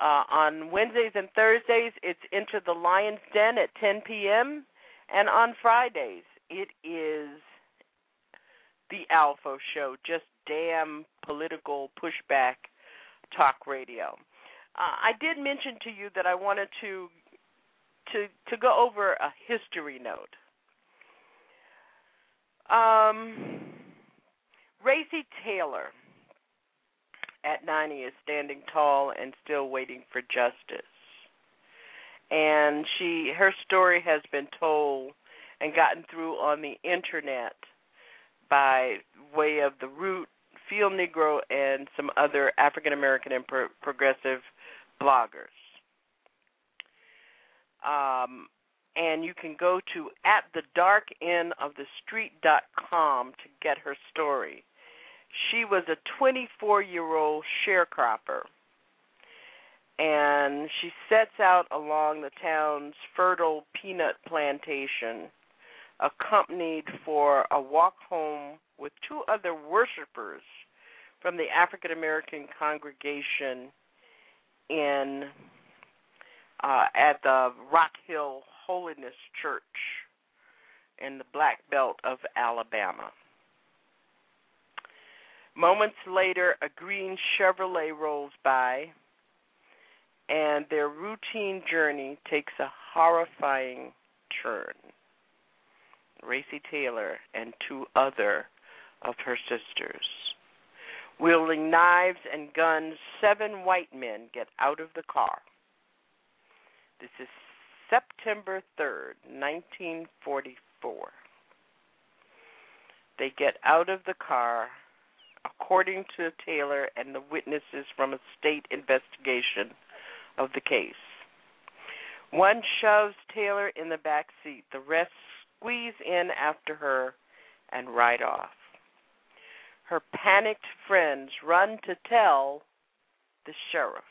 Uh, on Wednesdays and Thursdays, it's Into the Lion's Den at 10 p.m. And on Fridays, it is the Alpha Show, just damn political pushback talk radio. Uh, I did mention to you that I wanted to to to go over a history note. Um, Recy Taylor at 90 is standing tall and still waiting for justice. And she her story has been told and gotten through on the internet by way of the Root, Field Negro, and some other African American and pro- progressive bloggers. Um, and you can go to at the dark end of the street dot com to get her story. She was a 24 year old sharecropper, and she sets out along the town's fertile peanut plantation, accompanied for a walk home with two other worshippers from the African American congregation in uh, at the Rock Hill Holiness Church in the Black Belt of Alabama. Moments later, a green Chevrolet rolls by, and their routine journey takes a horrifying turn. Recy Taylor and two other of her sisters Wielding knives and guns, seven white men get out of the car. This is September 3rd, 1944. They get out of the car, according to Taylor and the witnesses from a state investigation of the case. One shoves Taylor in the back seat, the rest squeeze in after her and ride off her panicked friends run to tell the sheriff.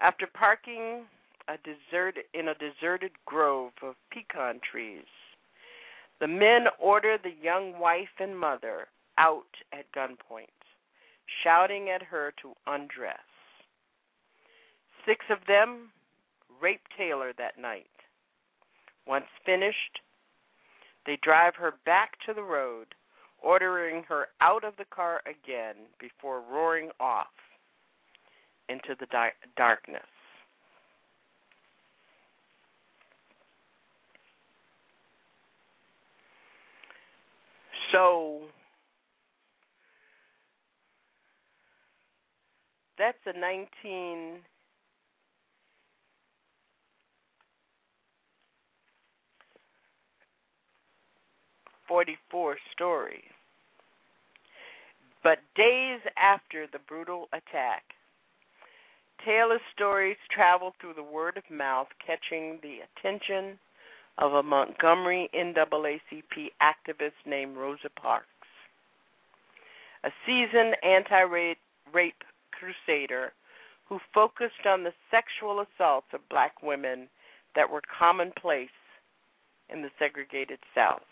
After parking a desert in a deserted grove of pecan trees, the men order the young wife and mother out at gunpoint, shouting at her to undress. Six of them rape Taylor that night. Once finished, they drive her back to the road ordering her out of the car again before roaring off into the di- darkness. So that's a 19 44 story. But days after the brutal attack, Taylor's stories traveled through the word of mouth, catching the attention of a Montgomery NAACP activist named Rosa Parks. A seasoned anti rape crusader who focused on the sexual assaults of black women that were commonplace in the segregated South.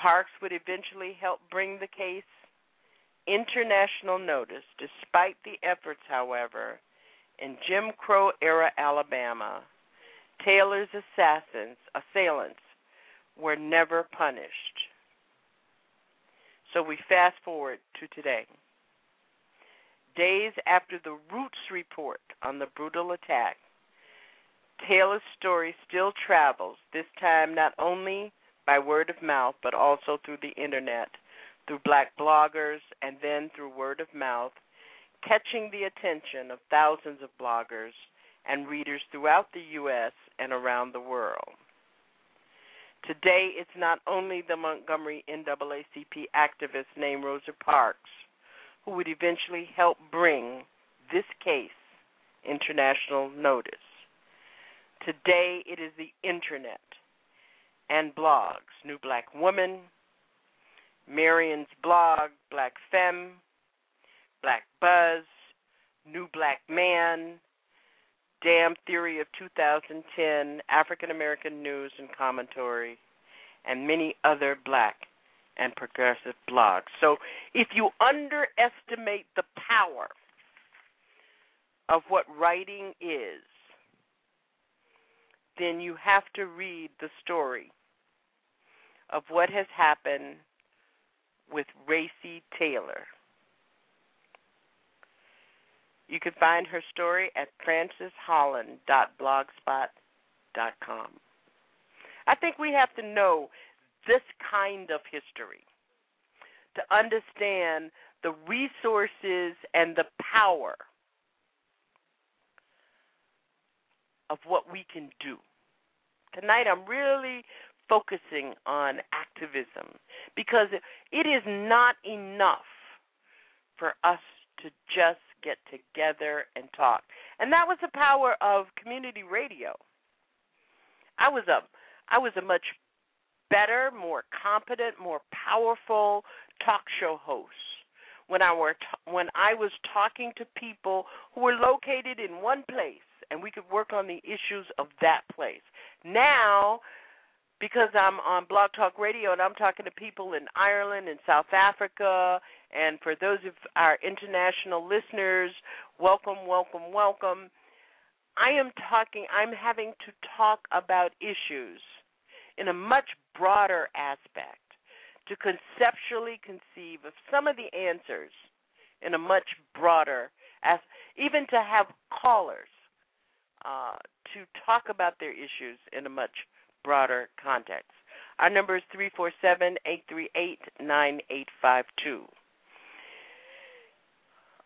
Parks would eventually help bring the case international notice, despite the efforts, however, in Jim Crow era Alabama, Taylor's assassins, assailants were never punished. So we fast forward to today. Days after the Roots report on the brutal attack, Taylor's story still travels, this time not only by word of mouth, but also through the internet, through black bloggers, and then through word of mouth, catching the attention of thousands of bloggers and readers throughout the U.S. and around the world. Today, it's not only the Montgomery NAACP activist named Rosa Parks who would eventually help bring this case international notice. Today, it is the internet and blogs. New Black Woman, Marion's blog, Black Femme, Black Buzz, New Black Man, Damn Theory of 2010, African American News and Commentary, and many other black and progressive blogs. So if you underestimate the power of what writing is, then you have to read the story of what has happened with Recy Taylor. You can find her story at francisholland.blogspot.com. I think we have to know this kind of history to understand the resources and the power of what we can do. Tonight, I'm really focusing on activism because it is not enough for us to just get together and talk. And that was the power of community radio. I was a I was a much better, more competent, more powerful talk show host when I were t- when I was talking to people who were located in one place and we could work on the issues of that place. Now, because I'm on Blog Talk Radio and I'm talking to people in Ireland and South Africa, and for those of our international listeners, welcome, welcome, welcome. I am talking, I'm having to talk about issues in a much broader aspect to conceptually conceive of some of the answers in a much broader as even to have callers uh, to talk about their issues in a much broader context. Our number is 347 838 9852.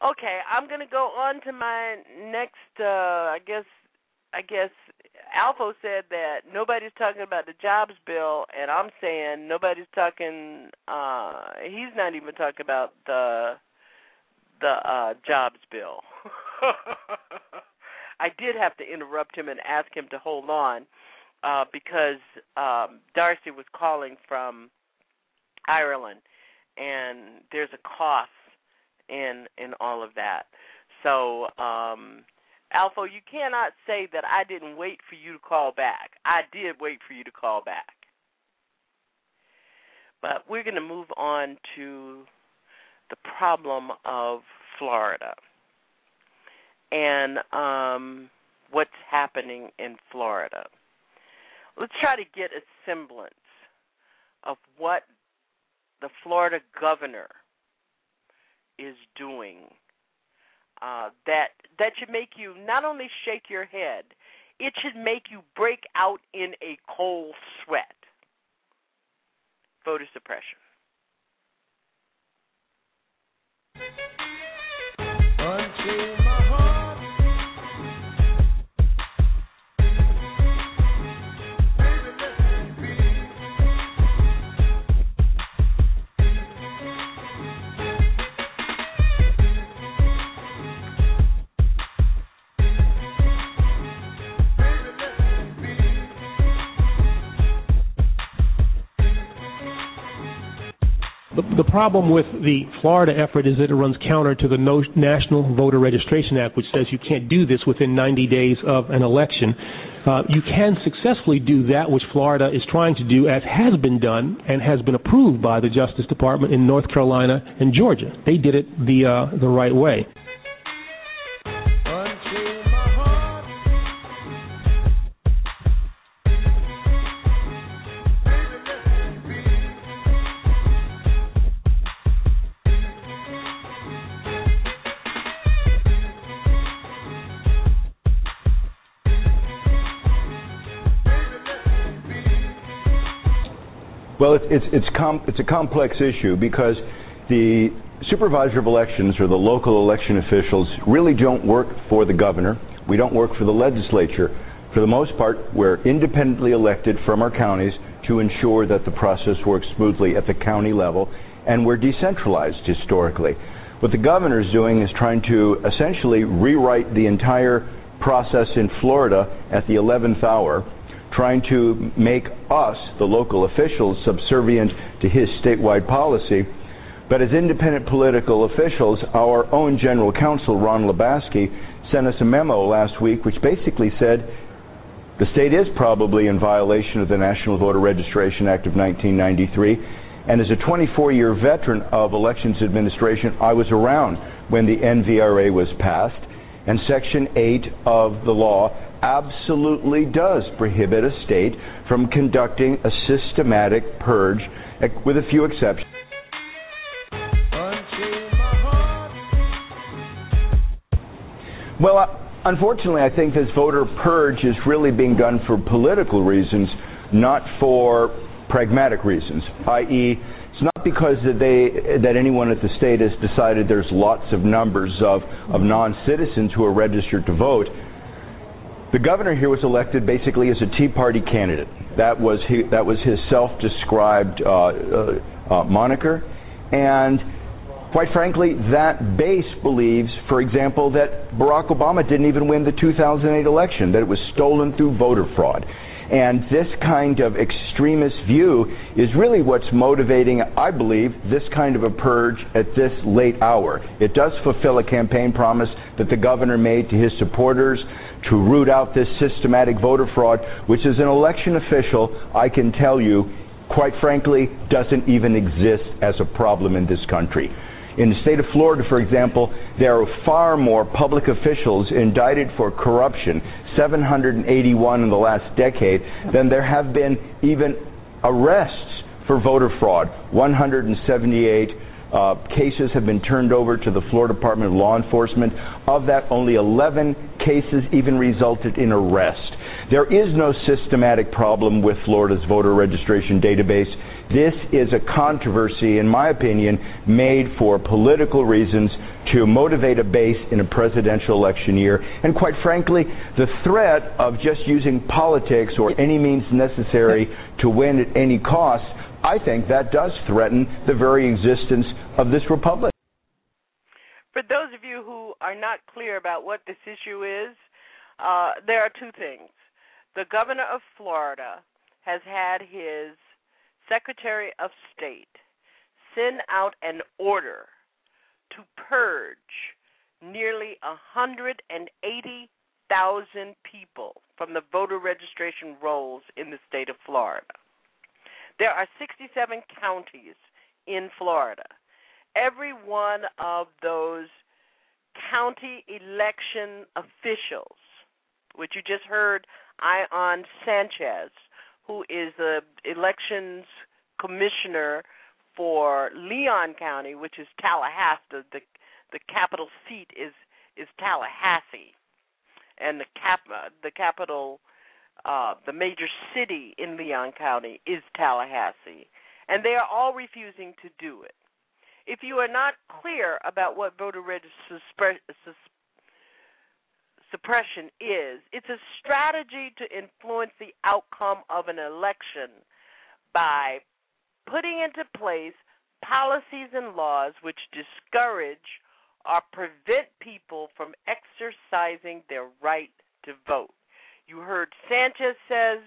Okay, I'm going to go on to my next, uh, I guess, I guess Alpha said that nobody's talking about the jobs bill, and I'm saying nobody's talking. uh He's not even talking about the the uh jobs bill. I did have to interrupt him and ask him to hold on uh because um Darcy was calling from Ireland, and there's a cost in in all of that. So. um Alpha, you cannot say that I didn't wait for you to call back. I did wait for you to call back. But we're going to move on to the problem of Florida and um, what's happening in Florida. Let's try to get a semblance of what the Florida governor is doing uh, that that should make you not only shake your head, it should make you break out in a cold sweat. Voter suppression. The, the problem with the Florida effort is that it runs counter to the National Voter Registration Act, which says you can't do this within 90 days of an election. Uh, you can successfully do that which Florida is trying to do, as has been done and has been approved by the Justice Department in North Carolina and Georgia. They did it the uh, the right way. Well, it's it's it's, com- it's a complex issue because the supervisor of elections or the local election officials really don't work for the governor. We don't work for the legislature. For the most part, we're independently elected from our counties to ensure that the process works smoothly at the county level, and we're decentralized historically. What the governor is doing is trying to essentially rewrite the entire process in Florida at the 11th hour trying to make us, the local officials, subservient to his statewide policy. But as independent political officials, our own general counsel, Ron Labasky, sent us a memo last week which basically said the state is probably in violation of the National Voter Registration Act of 1993. And as a 24 year veteran of elections administration, I was around when the NVRA was passed. And Section 8 of the law absolutely does prohibit a state from conducting a systematic purge, with a few exceptions. Well, uh, unfortunately, I think this voter purge is really being done for political reasons, not for pragmatic reasons, i.e., it's not because that they that anyone at the state has decided there's lots of numbers of, of non-citizens who are registered to vote. The governor here was elected basically as a Tea Party candidate. That was his, that was his self-described uh, uh, uh, moniker, and quite frankly, that base believes, for example, that Barack Obama didn't even win the 2008 election; that it was stolen through voter fraud. And this kind of extremist view is really what's motivating, I believe, this kind of a purge at this late hour. It does fulfill a campaign promise that the governor made to his supporters to root out this systematic voter fraud, which as an election official, I can tell you, quite frankly, doesn't even exist as a problem in this country. In the state of Florida, for example, there are far more public officials indicted for corruption, 781 in the last decade, than there have been even arrests for voter fraud, 178 uh, cases have been turned over to the Florida Department of Law Enforcement. Of that, only 11 cases even resulted in arrest. There is no systematic problem with Florida's voter registration database. This is a controversy, in my opinion, made for political reasons to motivate a base in a presidential election year. And quite frankly, the threat of just using politics or any means necessary to win at any cost I think that does threaten the very existence of this republic. For those of you who are not clear about what this issue is, uh, there are two things. The governor of Florida has had his Secretary of State send out an order to purge nearly 180,000 people from the voter registration rolls in the state of Florida. There are 67 counties in Florida. Every one of those county election officials, which you just heard Ion Sancho, who is the elections commissioner for Leon County, which is Tallahassee. The, the, capital seat is is Tallahassee, and the cap uh, the capital uh, the major city in Leon County is Tallahassee, and they are all refusing to do it. If you are not clear about what voter registration suppression is, it's a strategy to influence the outcome of an election by putting into place policies and laws which discourage or prevent people from exercising their right to vote. You heard Sancho says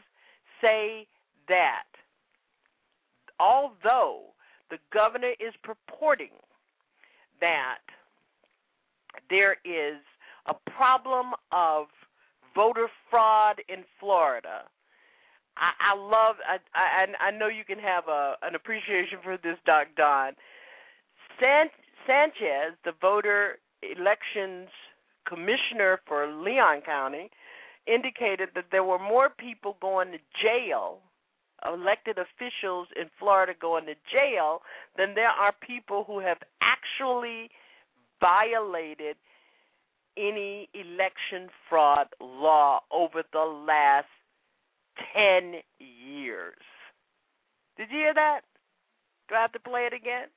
say that although the governor is purporting that there is a problem of voter fraud in Florida. I, I love. I, I I know you can have a an appreciation for this, Doc Don. San, Sancho, the voter elections commissioner for Leon County, indicated that there were more people going to jail, elected officials in Florida going to jail, than there are people who have actually violated any election fraud law over the last 10 years. Did you hear that? Do I have to play it again?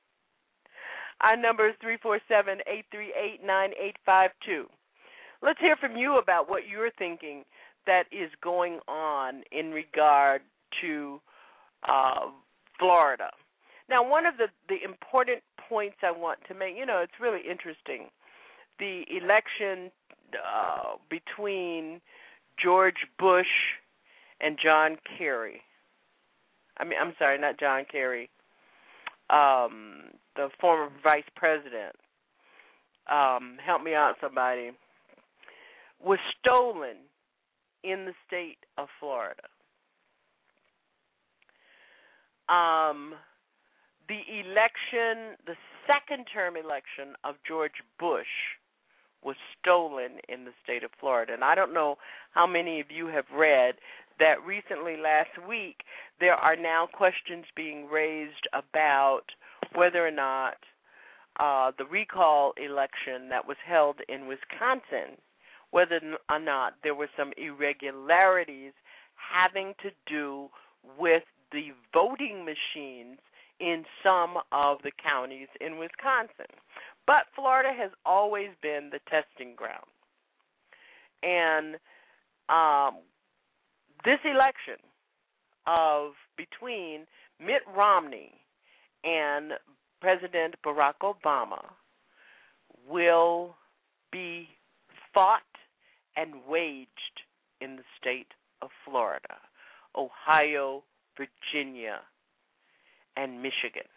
Our number is 347 838 9852. Let's hear from you about what you're thinking that is going on in regard to uh, Florida. Now, one of the, the important points I want to make, you know, it's really interesting. The election uh, between George Bush and John Kerry. I mean, I'm sorry, not John Kerry. Um, the former vice president. Um, help me out, somebody. Was stolen in the state of Florida. Um, the election, the second term election of George Bush was stolen in the state of Florida. And I don't know how many of you have read that recently last week there are now questions being raised about whether or not uh, the recall election that was held in Wisconsin, whether or not there were some irregularities having to do with the voting machines in some of the counties in Wisconsin. But Florida has always been the testing ground. And um, this election of between Mitt Romney and President Barack Obama will be fought and waged in the state of Florida, Ohio, Virginia, and Michigan.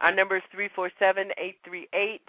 Our number is 347 838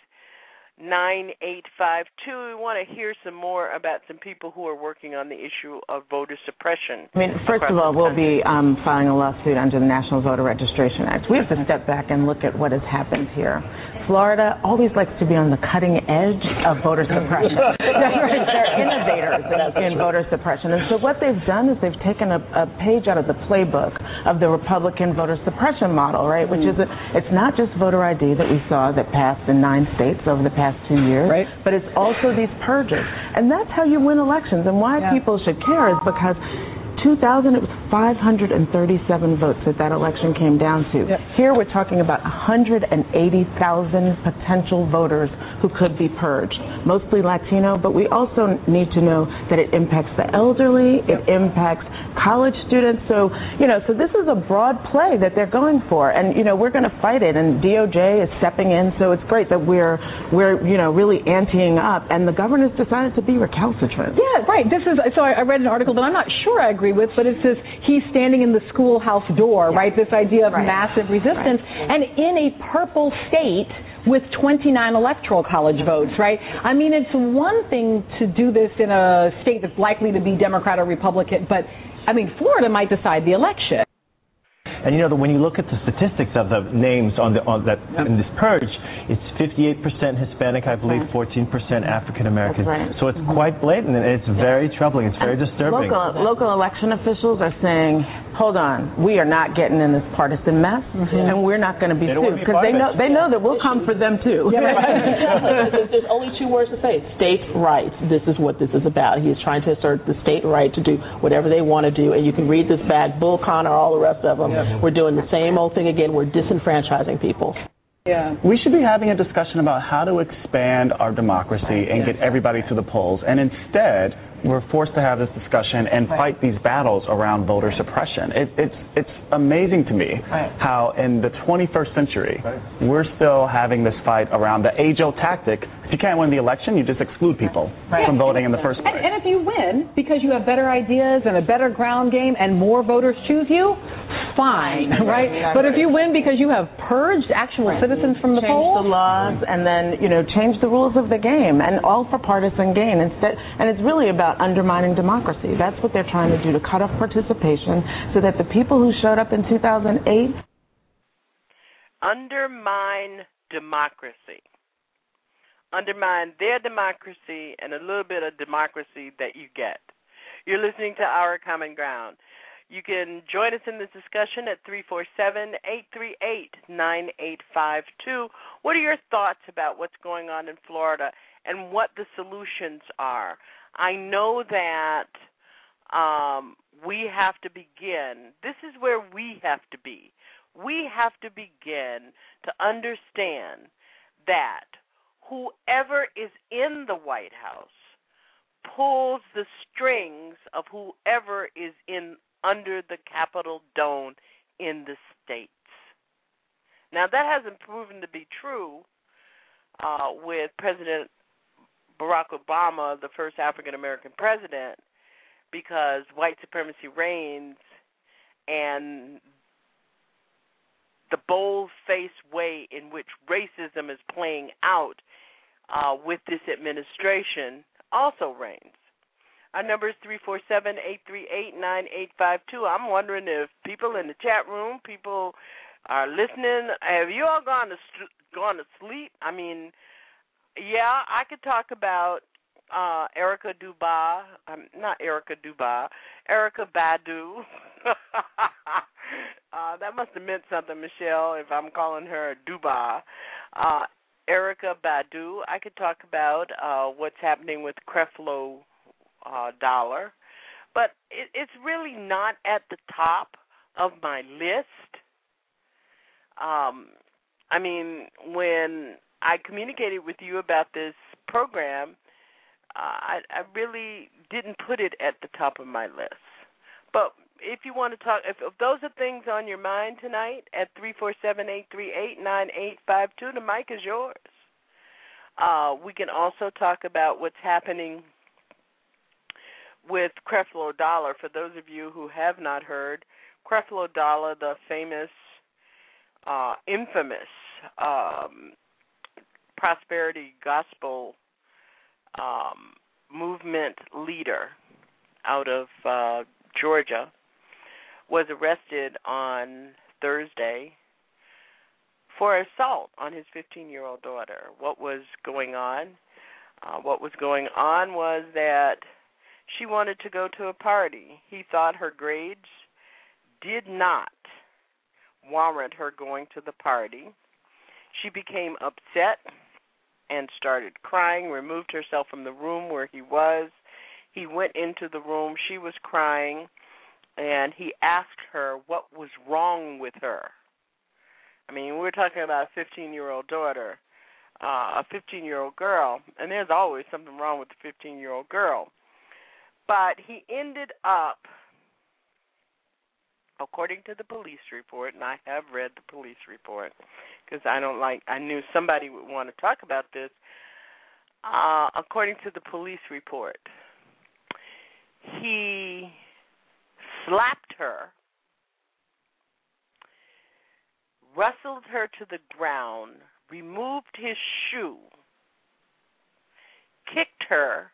9852. We want to hear some more about some people who are working on the issue of voter suppression. I mean, first of all, we'll be um, filing a lawsuit under the National Voter Registration Act. We have to step back and look at what has happened here. Florida always likes to be on the cutting edge of voter suppression. They're innovators in, in, voter suppression. And so what they've done is they've taken a, a, page out of the playbook of the Republican voter suppression model, right? Which mm. is, a, it's not just voter ID that we saw that passed in nine states over the past past two years, right. but it's also these purges. And that's how you win elections. And why yeah. people should care is because 2000, it was 537 votes that that election came down to. Yep. Here we're talking about 180,000 potential voters who could be purged, mostly Latino, but we also need to know that it impacts the elderly, it impacts college students. So, you know, so this is a broad play that they're going for. And, you know, we're going to fight it and DOJ is stepping in. So it's great that we're, we're, you know, really anteing up and the governor's decided to be recalcitrant. Yeah, right. This is, so I read an article that I'm not sure I agree with, but it says he's standing in the schoolhouse door, yeah. right? This idea of right. massive resistance. Right. And in a purple state, with 29 electoral college votes, right? I mean, it's one thing to do this in a state that's likely to be Democrat or Republican, but I mean, Florida might decide the election. And you know that when you look at the statistics of the names on the on that yep. in this purge, it's 58% Hispanic, I believe, 14% African American. Right. So it's mm-hmm. quite blatant, and it's very troubling. It's very disturbing. Local local election officials are saying, "Hold on, we are not getting in this partisan mess, mm-hmm. and we're not going to be sued because they know they know that we'll come for them too." Yeah, right. There's only two words to say: state rights. This is what this is about. He is trying to assert the state right to do whatever they want to do, and you can read this back, Bull Connor, all the rest of them. Yeah. We're doing the same old thing again. We're disenfranchising people. Yeah. We should be having a discussion about how to expand our democracy and get everybody to the polls. And instead, we're forced to have this discussion and right. fight these battles around voter suppression. It, it's it's amazing to me right. how in the 21st century right. we're still having this fight around the age-old tactic. If you can't win the election, you just exclude people from voting in the first place. And, and if you win because you have better ideas and a better ground game and more voters choose you, fine, right? But if you win because you have purged actual citizens from the change polls, the laws, and then you know change the rules of the game, and all for partisan gain instead. And it's really about undermining democracy. That's what they're trying to do to cut off participation, so that the people who showed up in 2008 undermine democracy. Undermine their democracy and a little bit of democracy that you get. You're listening to Our Common Ground. You can join us in this discussion at 347 838 9852. What are your thoughts about what's going on in Florida and what the solutions are? I know that um, we have to begin. This is where we have to be. We have to begin to understand that whoever is in the White House pulls the strings of whoever is in under the Capitol dome in the states. Now that hasn't proven to be true uh, with President Barack Obama, the first African American president, because white supremacy reigns and the bold faced way in which racism is playing out uh, with this administration also reigns. Our number is three four seven eight three eight nine eight five two. I'm wondering if people in the chat room, people are listening. Have you all gone to gone to sleep? I mean, yeah, I could talk about uh Erykah Dubai. Um, not Erykah Dubai. Erykah Badu. uh, that must have meant something, Michelle, if I'm calling her Dubai. Uh, Erykah Badu. I could talk about uh, what's happening with Creflo uh, Dollar, but it, it's really not at the top of my list. Um, I mean, when I communicated with you about this program, I, I really didn't put it at the top of my list. But if you want to talk, if, if those are things on your mind tonight at three four seven eight three eight nine eight five two, the mic is yours. Uh, we can also talk about what's happening with Creflo Dollar. For those of you who have not heard, Creflo Dollar, the famous, uh, infamous um, prosperity gospel um, movement leader out of uh, Georgia, was arrested on Thursday for assault on his 15 year old daughter. What was going on? Uh, what was going on was that she wanted to go to a party. He thought her grades did not warrant her going to the party. She became upset and started crying, removed herself from the room where he was. He went into the room. She was crying, and he asked her what was wrong with her. I mean, we're talking about a 15 year old daughter, uh, a 15 year old girl, and there's always something wrong with the 15 year old girl. But he ended up, according to the police report, and I have read the police report because I don't like, I knew somebody would want to talk about this. Uh, according to the police report, he slapped her, wrestled her to the ground, removed his shoe, kicked her,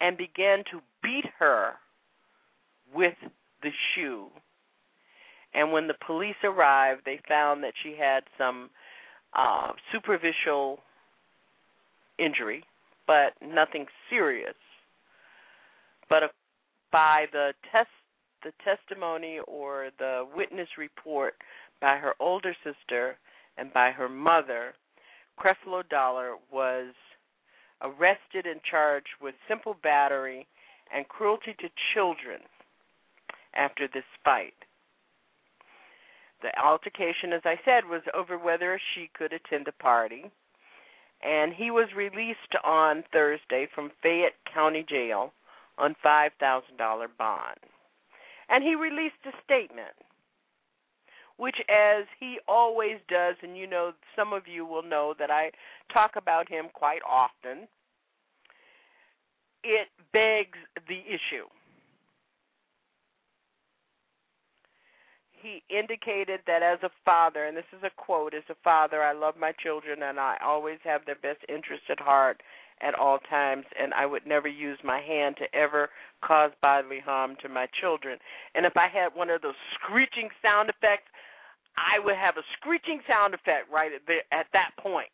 and began to beat her with the shoe. And when the police arrived, they found that she had some uh, superficial injury, but nothing serious. But uh, by the test, the testimony or the witness report by her older sister and by her mother, Creflo Dollar was arrested and charged with simple battery and cruelty to children after this fight. The altercation, as I said, was over whether she could attend the party, and he was released on Thursday from Fayette County Jail on $5,000 bond. And he released a statement, which, as he always does, and you know, some of you will know that I talk about him quite often, it begs the issue. He indicated that as a father, and this is a quote, as a father, I love my children and I always have their best interest at heart at all times, and I would never use my hand to ever cause bodily harm to my children. And if I had one of those screeching sound effects, I would have a screeching sound effect right at, the, at that point.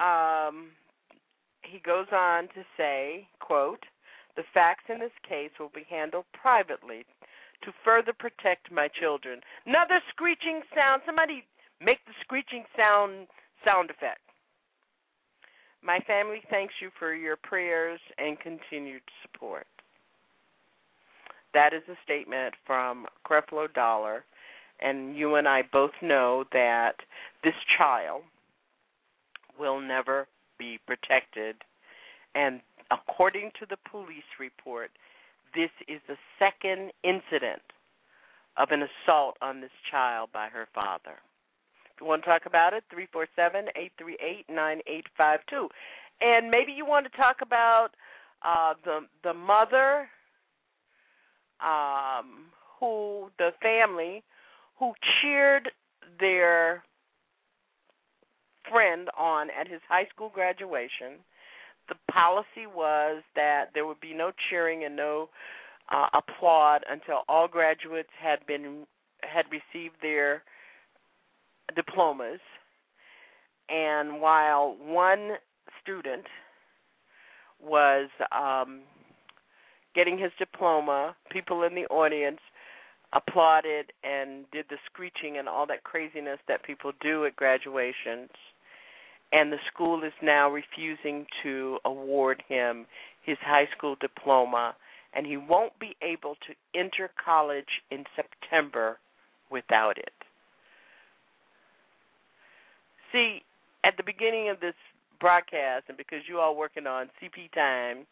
Um, he goes on to say, quote, the facts in this case will be handled privately to further protect my children. Another screeching sound. Somebody make the screeching sound sound effect. My family thanks you for your prayers and continued support. That is a statement from Creflo Dollar, and you and I both know that this child will never be protected. And according to the police report, this is the second incident of an assault on this child by her father. If you want to talk about it, 347 838 9852. And maybe you want to talk about uh, the the mother, um, who the family, who cheered their friend on at his high school graduation. The policy was that there would be no cheering and no uh, applaud until all graduates had been had received their diplomas. And while one student was um, getting his diploma, people in the audience applauded and did the screeching and all that craziness that people do at graduations. And the school is now refusing to award him his high school diploma, and he won't be able to enter college in September without it. See, at the beginning of this broadcast, and because you all working on CP time,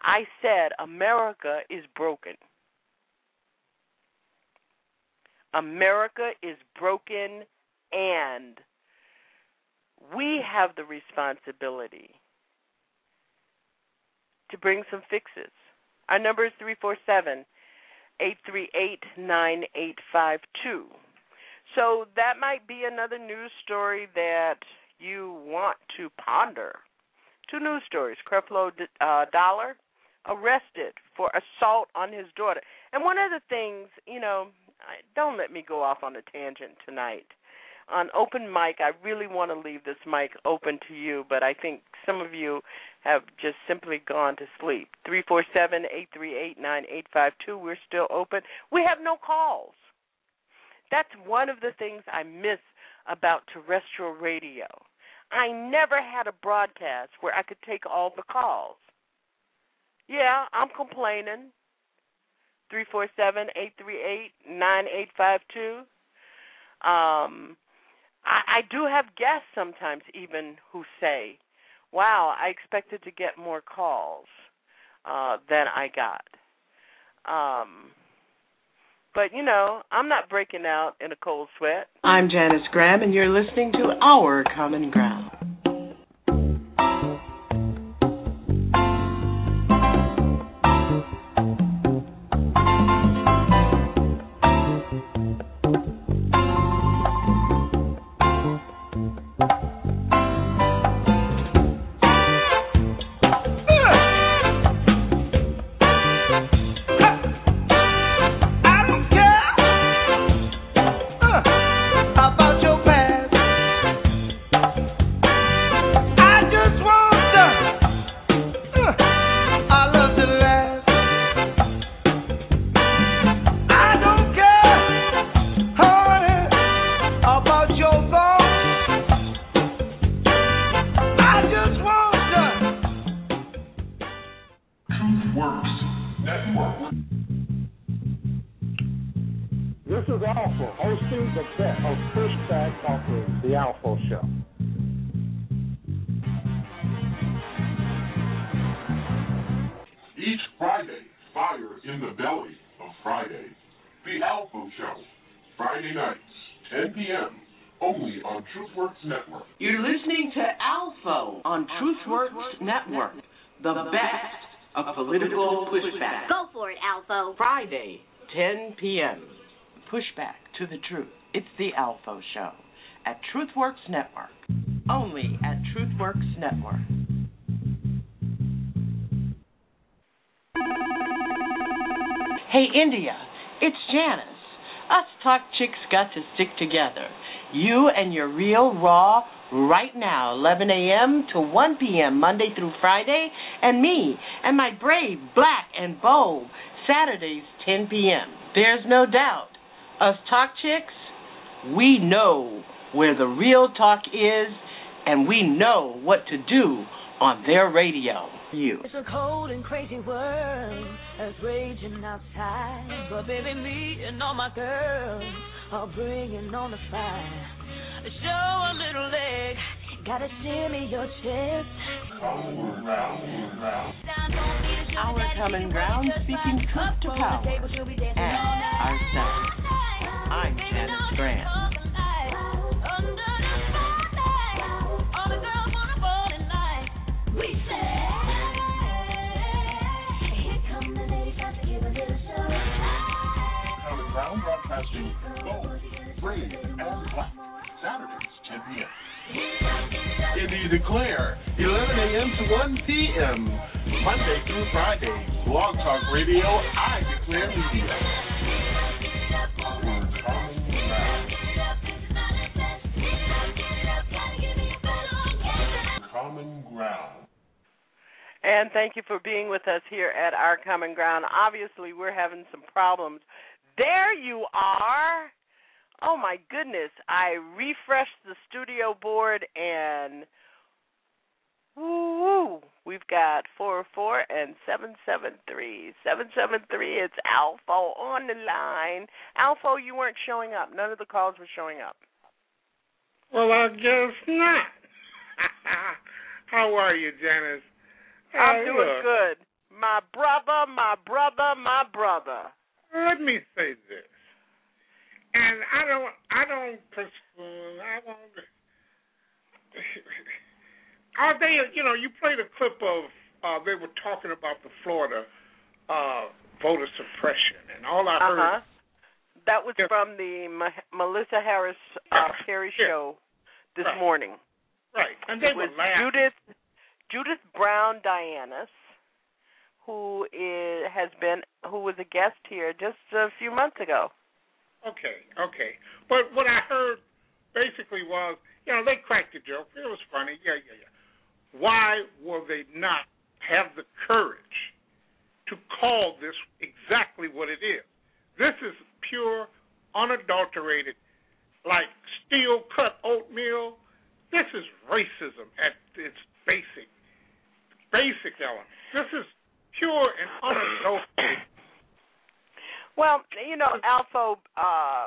I said America is broken. America is broken, and we have the responsibility to bring some fixes. Our number is 347 838 9852. So that might be another news story that you want to ponder. Two news stories Creflo uh, Dollar arrested for assault on his daughter. And one of the things, you know, don't let me go off on a tangent tonight. On open mic, I really want to leave this mic open to you, but I think some of you have just simply gone to sleep. Three four seven eight three eight nine eight five two. We're still open. We have no calls. That's one of the things I miss about terrestrial radio. I never had a broadcast where I could take all the calls. Yeah, I'm complaining. Three four seven eight three eight nine eight five two. Um, I, I do have guests sometimes even who say, "Wow, I expected to get more calls uh, than I got." Um, but you know, I'm not breaking out in a cold sweat. I'm Janice Graham, and you're listening to Our Common Ground. Show at TruthWorks Network. Only at TruthWorks Network. Hey, India, it's Janice. Us talk chicks got to stick together. You and your real raw right now, 11 a.m. to 1 p.m. Monday through Friday, and me and my brave black and bold Saturdays 10 p.m. There's no doubt. Us talk chicks we know where the real talk is, and we know what to do on their radio. You. It's a cold and crazy world that's raging outside. But baby, me and all my girls are bringing on the fire. Show a little leg, gotta shimmy your chest. Our common ground speaking truth to power and ourselves. I'm Janice Graham. Gold, and black. Saturdays, 10 p.m. Indeed Declare, 11 a.m. to 1 p.m. Monday through Friday. Blog Talk Radio, I Declare Media. Common Ground. And thank you for being with us here at Our Common Ground. Obviously, we're having some problems. There you are. Oh my goodness. I refreshed the studio board and woo, we've got 404 and 773. 773, it's Alpha on the line. Alpha, you weren't showing up. None of the calls were showing up. Well, I guess not. How are you, Janice? I'm doing look, good. My brother, my brother, my brother. Let me say this, and I don't, I don't presume, I don't. Are they? You know, you played a clip of uh, they were talking about the Florida uh, voter suppression, and all I heard. Uh-huh. That was from the Ma- Melissa Harris uh, Perry show this Right. morning. Right, and they it were was laughing. Judith Judith Browne Dianis, who is has been who was a guest here just a few months ago. Okay, okay. But what I heard basically was, you know, they cracked a joke. It was funny. Yeah, yeah, yeah. Why will they not have the courage to call this exactly what it is? This is pure, unadulterated, like steel cut oatmeal. This is racism at its basic, basic element. This is pure and unadulterated. Well, you know, Alpha, uh,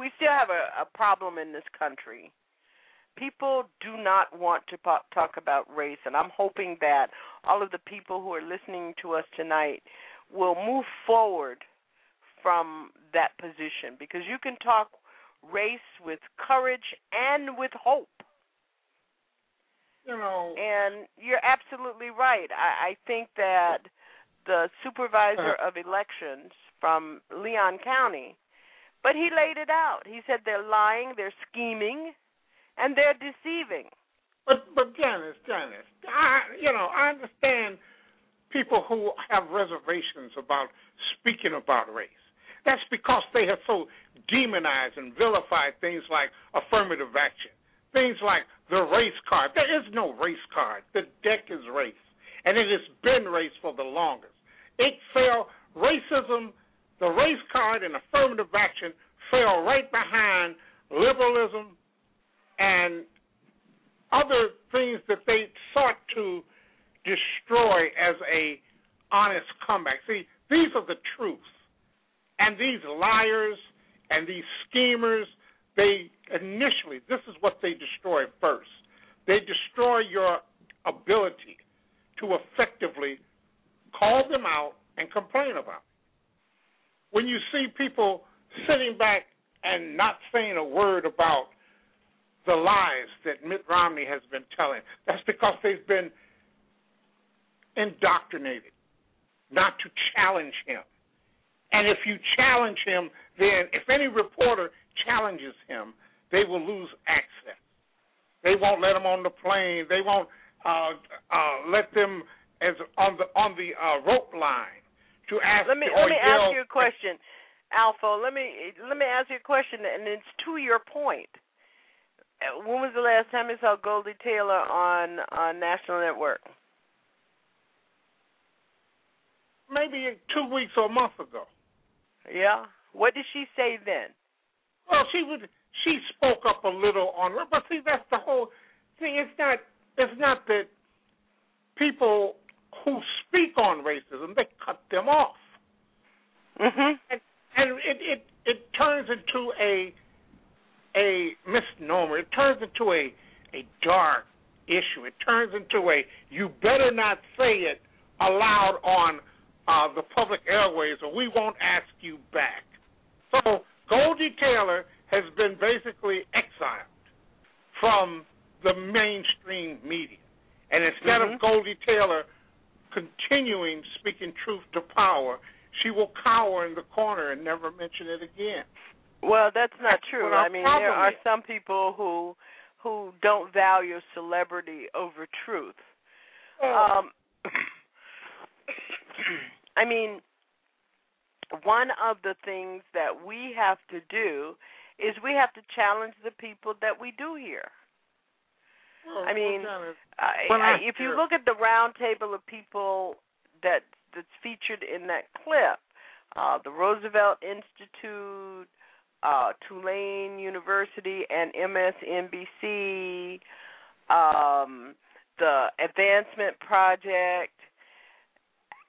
we still have a, a problem in this country. People do not want to po- talk about race, and I'm hoping that all of the people who are listening to us tonight will move forward from that position because you can talk race with courage and with hope. You know, And you're absolutely right. I, I think that the supervisor uh-huh. of elections from Leon County, but he laid it out. He said they're lying, they're scheming, and they're deceiving. But but Janice, Janice, I you know I understand people who have reservations about speaking about race. That's because they have so demonized and vilified things like affirmative action, things like the race card. There is no race card. The deck is race, and it has been race for the longest. It fell racism, the race card, and affirmative action fell right behind liberalism and other things that they sought to destroy as a honest comeback. See, these are the truths. And these liars and these schemers, they initially, this is what they destroy first. They destroy your ability to effectively call them out and complain about. When you see people sitting back and not saying a word about the lies that Mitt Romney has been telling. That's because they've been indoctrinated not to challenge him. And if you challenge him, then if any reporter challenges him, they will lose access. They won't let them on the plane. They won't uh, uh, let them as on the on the uh, rope line to ask. Let me let me ask you a question, Alpha. Let me let me ask you a question, and it's to your point. Uh, When was the last time you saw Goldie Taylor on on National Network? Maybe two weeks or a month ago. Yeah. What did she say then? Well, she would. She spoke up a little on, but see, that's the whole thing. It's not. it's not that people who speak on racism they cut them off, mm-hmm. and, and it, it it turns into a a misnomer. It turns into a a dark issue. It turns into a you better not say it aloud on uh, the public airways, or we won't ask you back. So Goldie Taylor has been basically exiled from the mainstream media. And instead mm-hmm. of Goldie Taylor continuing speaking truth to power, she will cower in the corner and never mention it again. Well, that's not that's true. I mean, there are is. some people who who don't value celebrity over truth. Oh. Um, I mean, one of the things that we have to do is we have to challenge the people that we do hear. Well, I mean, well, I, when I, I if you look at the round table of people that that's featured in that clip, uh, the Roosevelt Institute, uh, Tulane University, and MSNBC, um, the Advancement Project.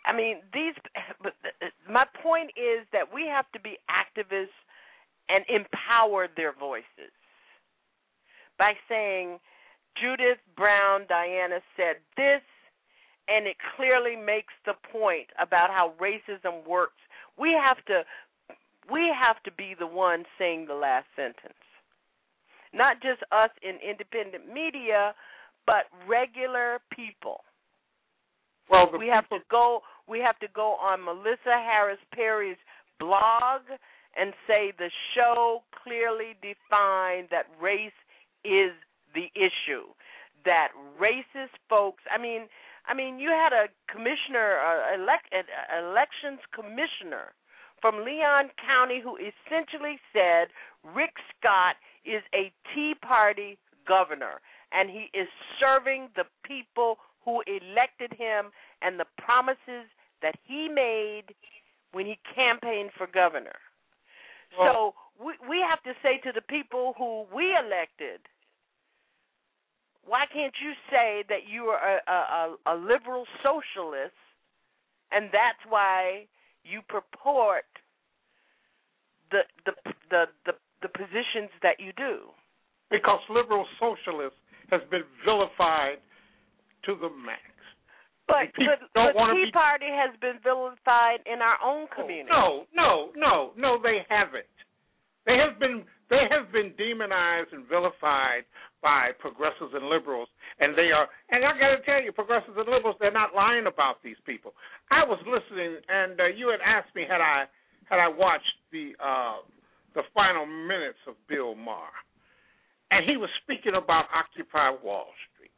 I mean, these. But my point is that we have to be activists and empower their voices by saying, Judith Browne Dianis said this, and it clearly makes the point about how racism works. We have to we have to be the one saying the last sentence. Not just us in independent media, but regular people. Well, we have to go we have to go on Melissa Harris Perry's blog and say the show clearly defined that race is the issue. That racist folks, I mean, I mean, you had a commissioner, uh, elect, uh, elections commissioner from Leon County who essentially said Rick Scott is a Tea Party governor and he is serving the people who elected him and the promises that he made when he campaigned for governor. Well- so we we have to say to the people who we elected, why can't you say that you are a, a, a liberal socialist, and that's why you purport the the the the, the positions that you do? Because liberal socialist has been vilified to the max. But but, but Tea be- Party has been vilified in our own oh, community. No, no, no, no, they haven't. They have been they have been demonized and vilified by progressives and liberals, and they are. And I got to tell you, progressives and liberals, they're not lying about these people. I was listening, and uh, you had asked me had I had I watched the uh, the final minutes of Bill Maher, and he was speaking about Occupy Wall Street.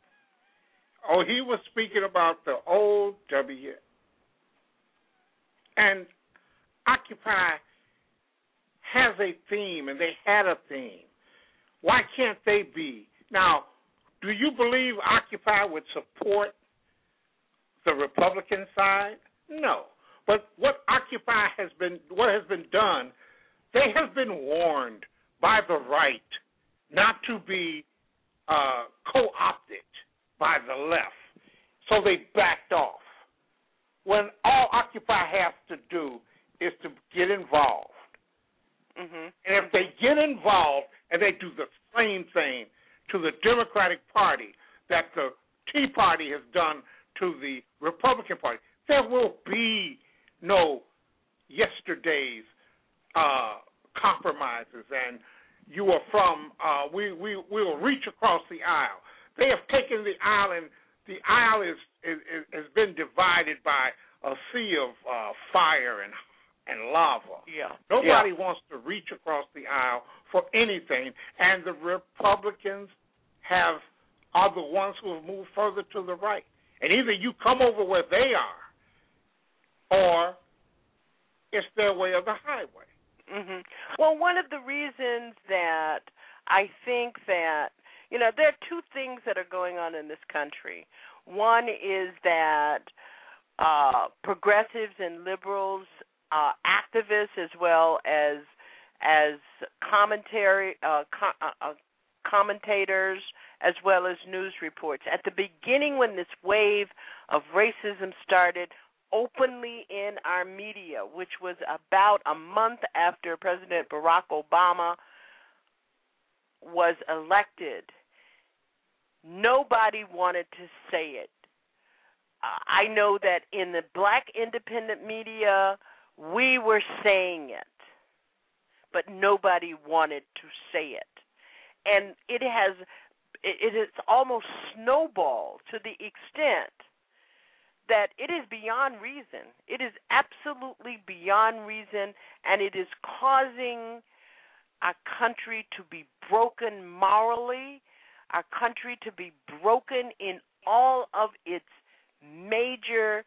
Oh, he was speaking about the old W. And Occupy has a theme, and they had a theme. Why can't they be? Now, do you believe Occupy would support the Republican side? No. But what Occupy has been, what has been done, they have been warned by the right not to be uh, co-opted by the left, so they backed off. When all Occupy has to do is to get involved. Mm-hmm. And if they get involved and they do the same thing to the Democratic Party that the Tea Party has done to the Republican Party, there will be no yesterday's uh, compromises and you are from uh, we we we will reach across the aisle. They have taken the aisle and the aisle is, is, is has been divided by a sea of uh, fire and and lava. Yeah. Nobody wants to reach across the aisle for anything, and the Republicans have are the ones who have moved further to the right. And either you come over where they are, or it's their way or the highway. hmm Well, one of the reasons that I think that you know there are two things that are going on in this country. One is that uh, progressives and liberals, uh, activists, as well as as commentary uh, uh, uh, commentators as well as news reports. At the beginning, when this wave of racism started, openly in our media, which was about a month after President Barack Obama was elected, nobody wanted to say it. I know that in the black independent media, we were saying it, but nobody wanted to say it. And it has it is almost snowballed to the extent that it is beyond reason. It is absolutely beyond reason, and it is causing our country to be broken morally, our country to be broken in all of its major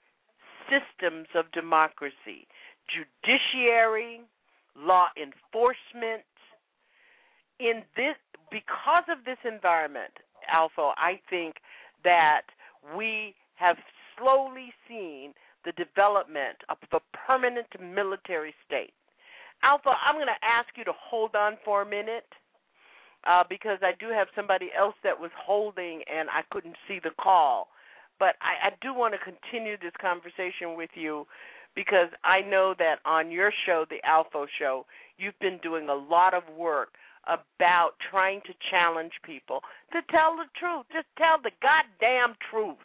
systems of democracy judiciary, law enforcement. In this, because of this environment, Alpha, I think that we have slowly seen the development of a permanent military state. Alpha, I'm going to ask you to hold on for a minute uh, because I do have somebody else that was holding and I couldn't see the call. But I, I do want to continue this conversation with you because I know that on your show, the Alpha Show, you've been doing a lot of work about trying to challenge people to tell the truth. Just tell the goddamn truth.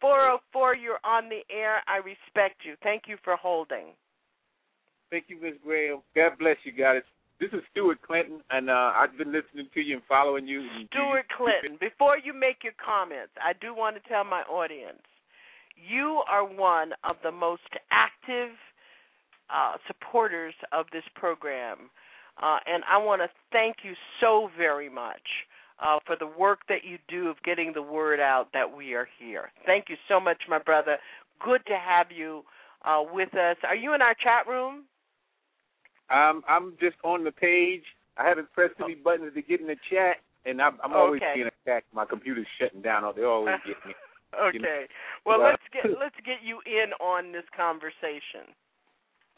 404, you're on the air. I respect you. Thank you for holding. Thank you, Ms. Graham. God bless you guys. This is Stuart Clinton, and uh, I've been listening to you and following you. Stuart Clinton, before you make your comments, I do want to tell my audience you are one of the most active uh, supporters of this program, uh, and I want to thank you so very much uh, for the work that you do of getting the word out that we are here. Thank you so much, my brother. Good to have you uh, with us. Are you in our chat room? Um, I'm just on the page. I haven't pressed any buttons to get in the chat, and I'm, I'm always okay. being attacked. My computer's shutting down. They always get me. okay. Well, let's get let's get you in on this conversation.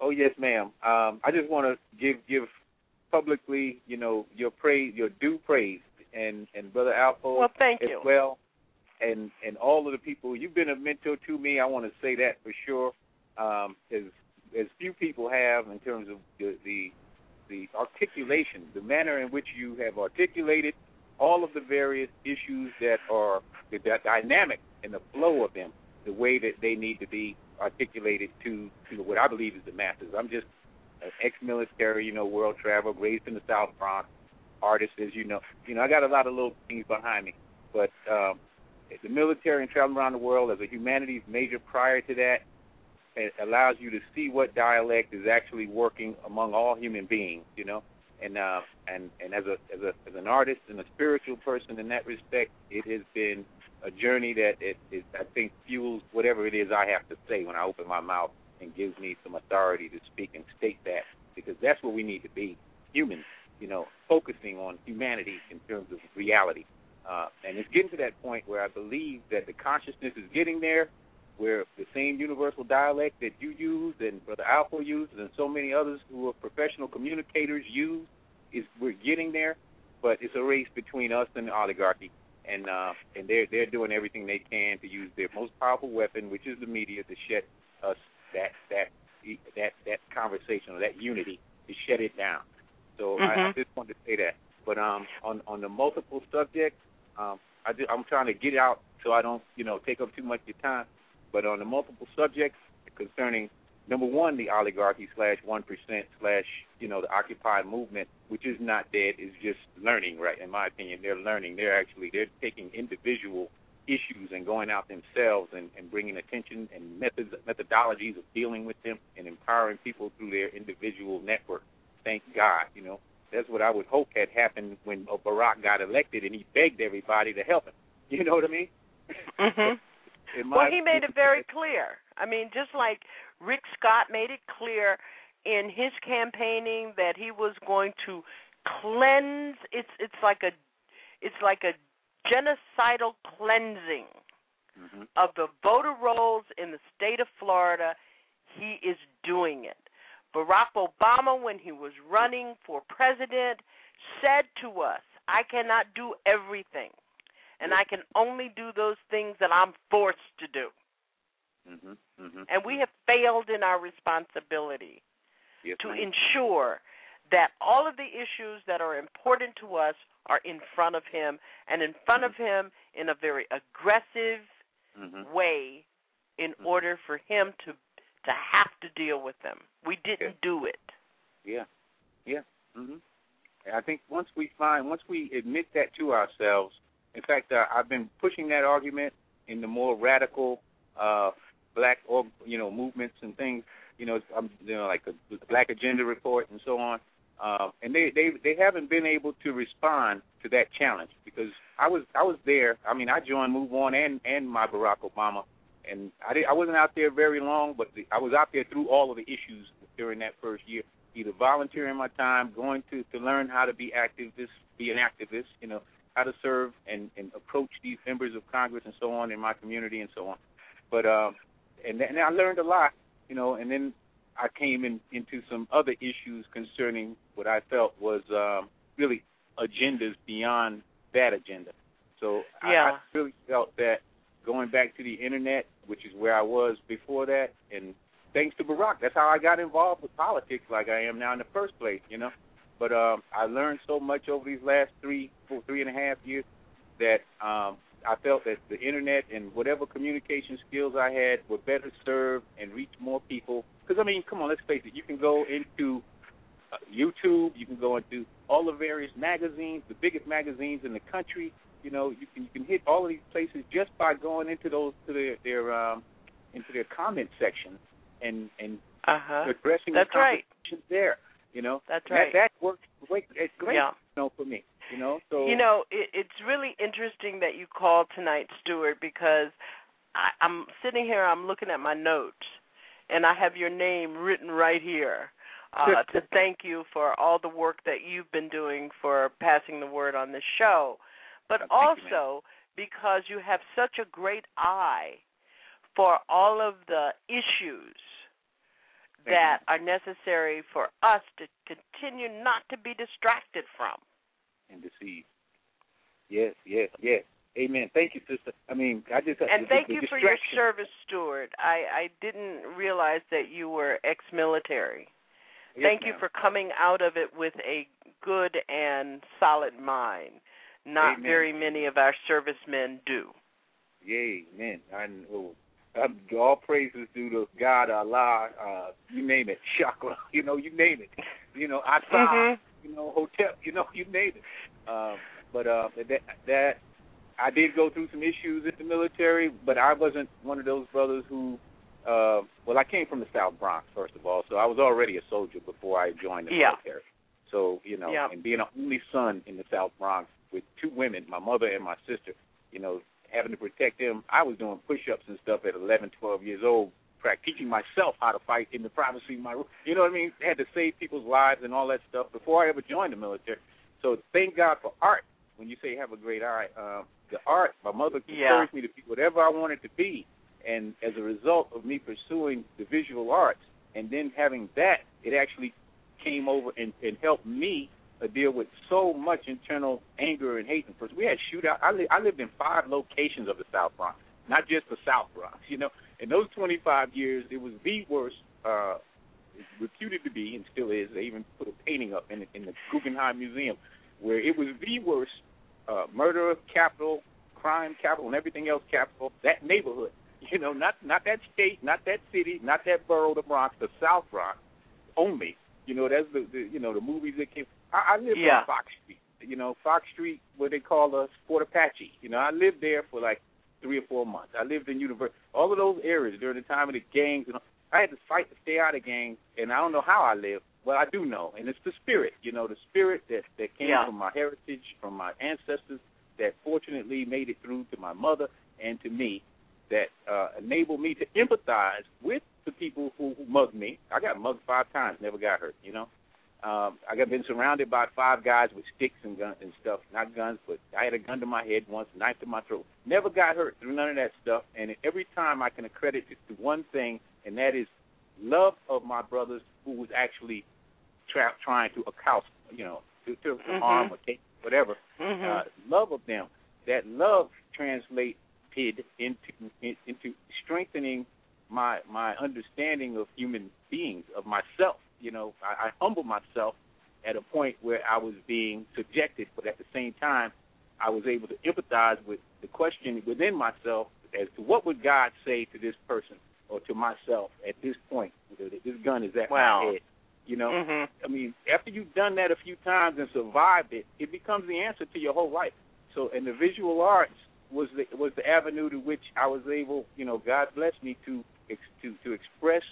Oh yes, ma'am. Um, I just want to give give publicly, you know, your praise, your due praise and and brother Alpha well, thank as you. well, and and all of the people. You've been a mentor to me. I want to say that for sure. Um, as as few people have in terms of the, the the articulation, the manner in which you have articulated all of the various issues that are the, the dynamic and the flow of them, the way that they need to be articulated to to what I believe is the masses. I'm just an ex-military, you know, world traveler, raised in the South Bronx, artist, as you know. You know, I got a lot of little things behind me, but um, the military and traveling around the world as a humanities major prior to that, it allows you to see what dialect is actually working among all human beings. You know, and uh, and and as a as a as an artist and a spiritual person in that respect, it has been a journey that it, it I think fuels whatever it is I have to say when I open my mouth and gives me some authority to speak and state that because that's what we need to be humans you know, focusing on humanity in terms of reality. Uh, and it's getting to that point where I believe that the consciousness is getting there, where the same universal dialect that you use and Brother Alpha uses and so many others who are professional communicators use is we're getting there, but it's a race between us and the oligarchy. And uh, and they're they're doing everything they can to use their most powerful weapon, which is the media, to shut us that that that that conversation or that unity to shut it down. So mm-hmm. I, I just wanted to say that. But um, on on the multiple subjects, um, I just, I'm trying to get out so I don't you know take up too much of your time. But on the multiple subjects concerning number one, the oligarchy slash one percent slash you know the Occupy movement, which is not dead, is just learning. Right, in my opinion, they're learning. They're actually they're taking individual issues and going out themselves and, and bringing attention and methods methodologies of dealing with them and empowering people through their individual network thank God, you know. That's what I would hope had happened when Barack got elected and he begged everybody to help him. You know what I mean? Mhm. well, he made it very clear. I mean, just like Rick Scott made it clear in his campaigning that he was going to cleanse it's it's like a it's like a genocidal cleansing mm-hmm. of the voter rolls in the state of Florida. He is doing it. Barack Obama, when he was running for president, said to us, I cannot do everything, and I can only do those things that I'm forced to do. Mm-hmm. Mm-hmm. And we have failed in our responsibility yes, to ma'am. ensure that all of the issues that are important to us are in front of him and in front of him in a very aggressive Mm-hmm. way in order for him to to have to deal with them. We didn't do it. Yeah, yeah. hmm I think once we find, once we admit that to ourselves, in fact, uh, I've been pushing that argument in the more radical uh, black, or you know, movements and things. You know, I'm, you know, like the Black Agenda Report and so on. Uh, and they they they haven't been able to respond to that challenge because I was I was there. I mean, I joined Move On and and my Barack Obama, and I did, I wasn't out there very long, but the, I was out there through all of the issues during that first year, either volunteering my time, going to to learn how to be activist, be an activist, you know, how to serve and and approach these members of Congress and so on in my community and so on. But um, and and I learned a lot, you know, and then I came in into some other issues concerning what I felt was um, really agendas beyond that agenda. So I- I, really felt that going back to the internet, which is where I was before that, and thanks to Barack, that's how I got involved with politics like I am now in the first place, you know. But um, I learned so much over these last three, four, three and a half years that um, I felt that the internet and whatever communication skills I had were better served and reach more people. Because I mean, come on, let's face it. You can go into uh, YouTube, you can go into all the various magazines, the biggest magazines in the country. You know, you can you can hit all of these places just by going into those to their their um, into their comment section and and Uh-huh. addressing That's the right. conversations there. You know, That's that, right. That works great. It's great. Yeah. You know, for me. You know, so You know, it, it's really interesting that you called tonight, Stuart, because I, I'm sitting here, I'm looking at my notes, and I have your name written right here uh, to thank you for all the work that you've been doing for passing the word on this show, but Thank you, also because you have such a great eye for all of the issues Thank that are necessary for us to continue not to be distracted from. And deceive. Yes, yes, yes. Amen. Thank you, sister. I mean, I just And thank you for your service, Stuart. I, I didn't realize that you were ex military. Yes, thank you for coming out of it with a good and solid mind. Not Amen. very many of our servicemen do. Yay, man. I know. Um, all praises due to God, Allah, uh, you name it, chakra, you know, you name it, you know, Asa, Mhm. You know, hotel, you know, you name it. Um, but uh, that that I did go through some issues in the military, but I wasn't one of those brothers who. Uh, well, I came from the South Bronx first of all, so I was already a soldier before I joined the Yeah. military. So you know, Yeah. and being an only son in the South Bronx with two women, my mother and my sister, you know, having to protect them, I was doing push-ups and stuff at 11, 12 years old, prac- teaching myself how to fight in the privacy of my room. You know what I mean? I had to save people's lives and all that stuff before I ever joined the military. So thank God for art. When you say have a great eye, um, the art, my mother Yeah. encouraged me to be whatever I wanted to be, and as a result of me pursuing the visual arts and then having that, it actually came over and, and helped me uh, deal with so much internal anger and hate. And first, we had shootout. I, li- I lived in five locations of the South Bronx, not just the South Bronx. You know, in those 25 years, it was the worst. Uh, reputed to be, and still is. They even put a painting up in the, in the Guggenheim Museum, where it was the worst uh, murder capital, crime capital, and everything else capital. That neighborhood. You know, not not that state, not that city, not that borough, the Bronx, the South Bronx only. You know, that's the, the you know the movies that came. I, I lived Yeah. on Fox Street. You know, Fox Street, what they call us Fort Apache. You know, I lived there for like three or four months. I lived in University. All of those areas during the time of the gangs. And all, I had to fight to stay out of gangs, and I don't know how I lived. but I do know, and it's the spirit. You know, the spirit that that came Yeah. from my heritage, from my ancestors, that fortunately made it through to my mother and to me, that uh, enabled me to empathize with the people who, who mugged me. I got mugged five times, never got hurt. You know, um, I got been surrounded by five guys with sticks and guns and stuff. Not guns, but I had a gun to my head once, knife to my throat. Never got hurt through none of that stuff. And every time I can accredit it to one thing, and that is love of my brothers who was actually tra- trying to accost, you know, to, to, Mhm. harm or take whatever. Mhm. Uh, love of them. That love translated into in- into strengthening my my understanding of human beings, of myself. You know, I, I humble myself at a point where I was being subjected, but at the same time, I was able to empathize with the question within myself as to what would God say to this person or to myself at this point. This gun is at Wow. my head. You know, Mhm. I mean, after you've done that a few times and survived it, it becomes the answer to your whole life. So, and the visual arts was the was the avenue to which I was able, you know, God bless me to ex, to to express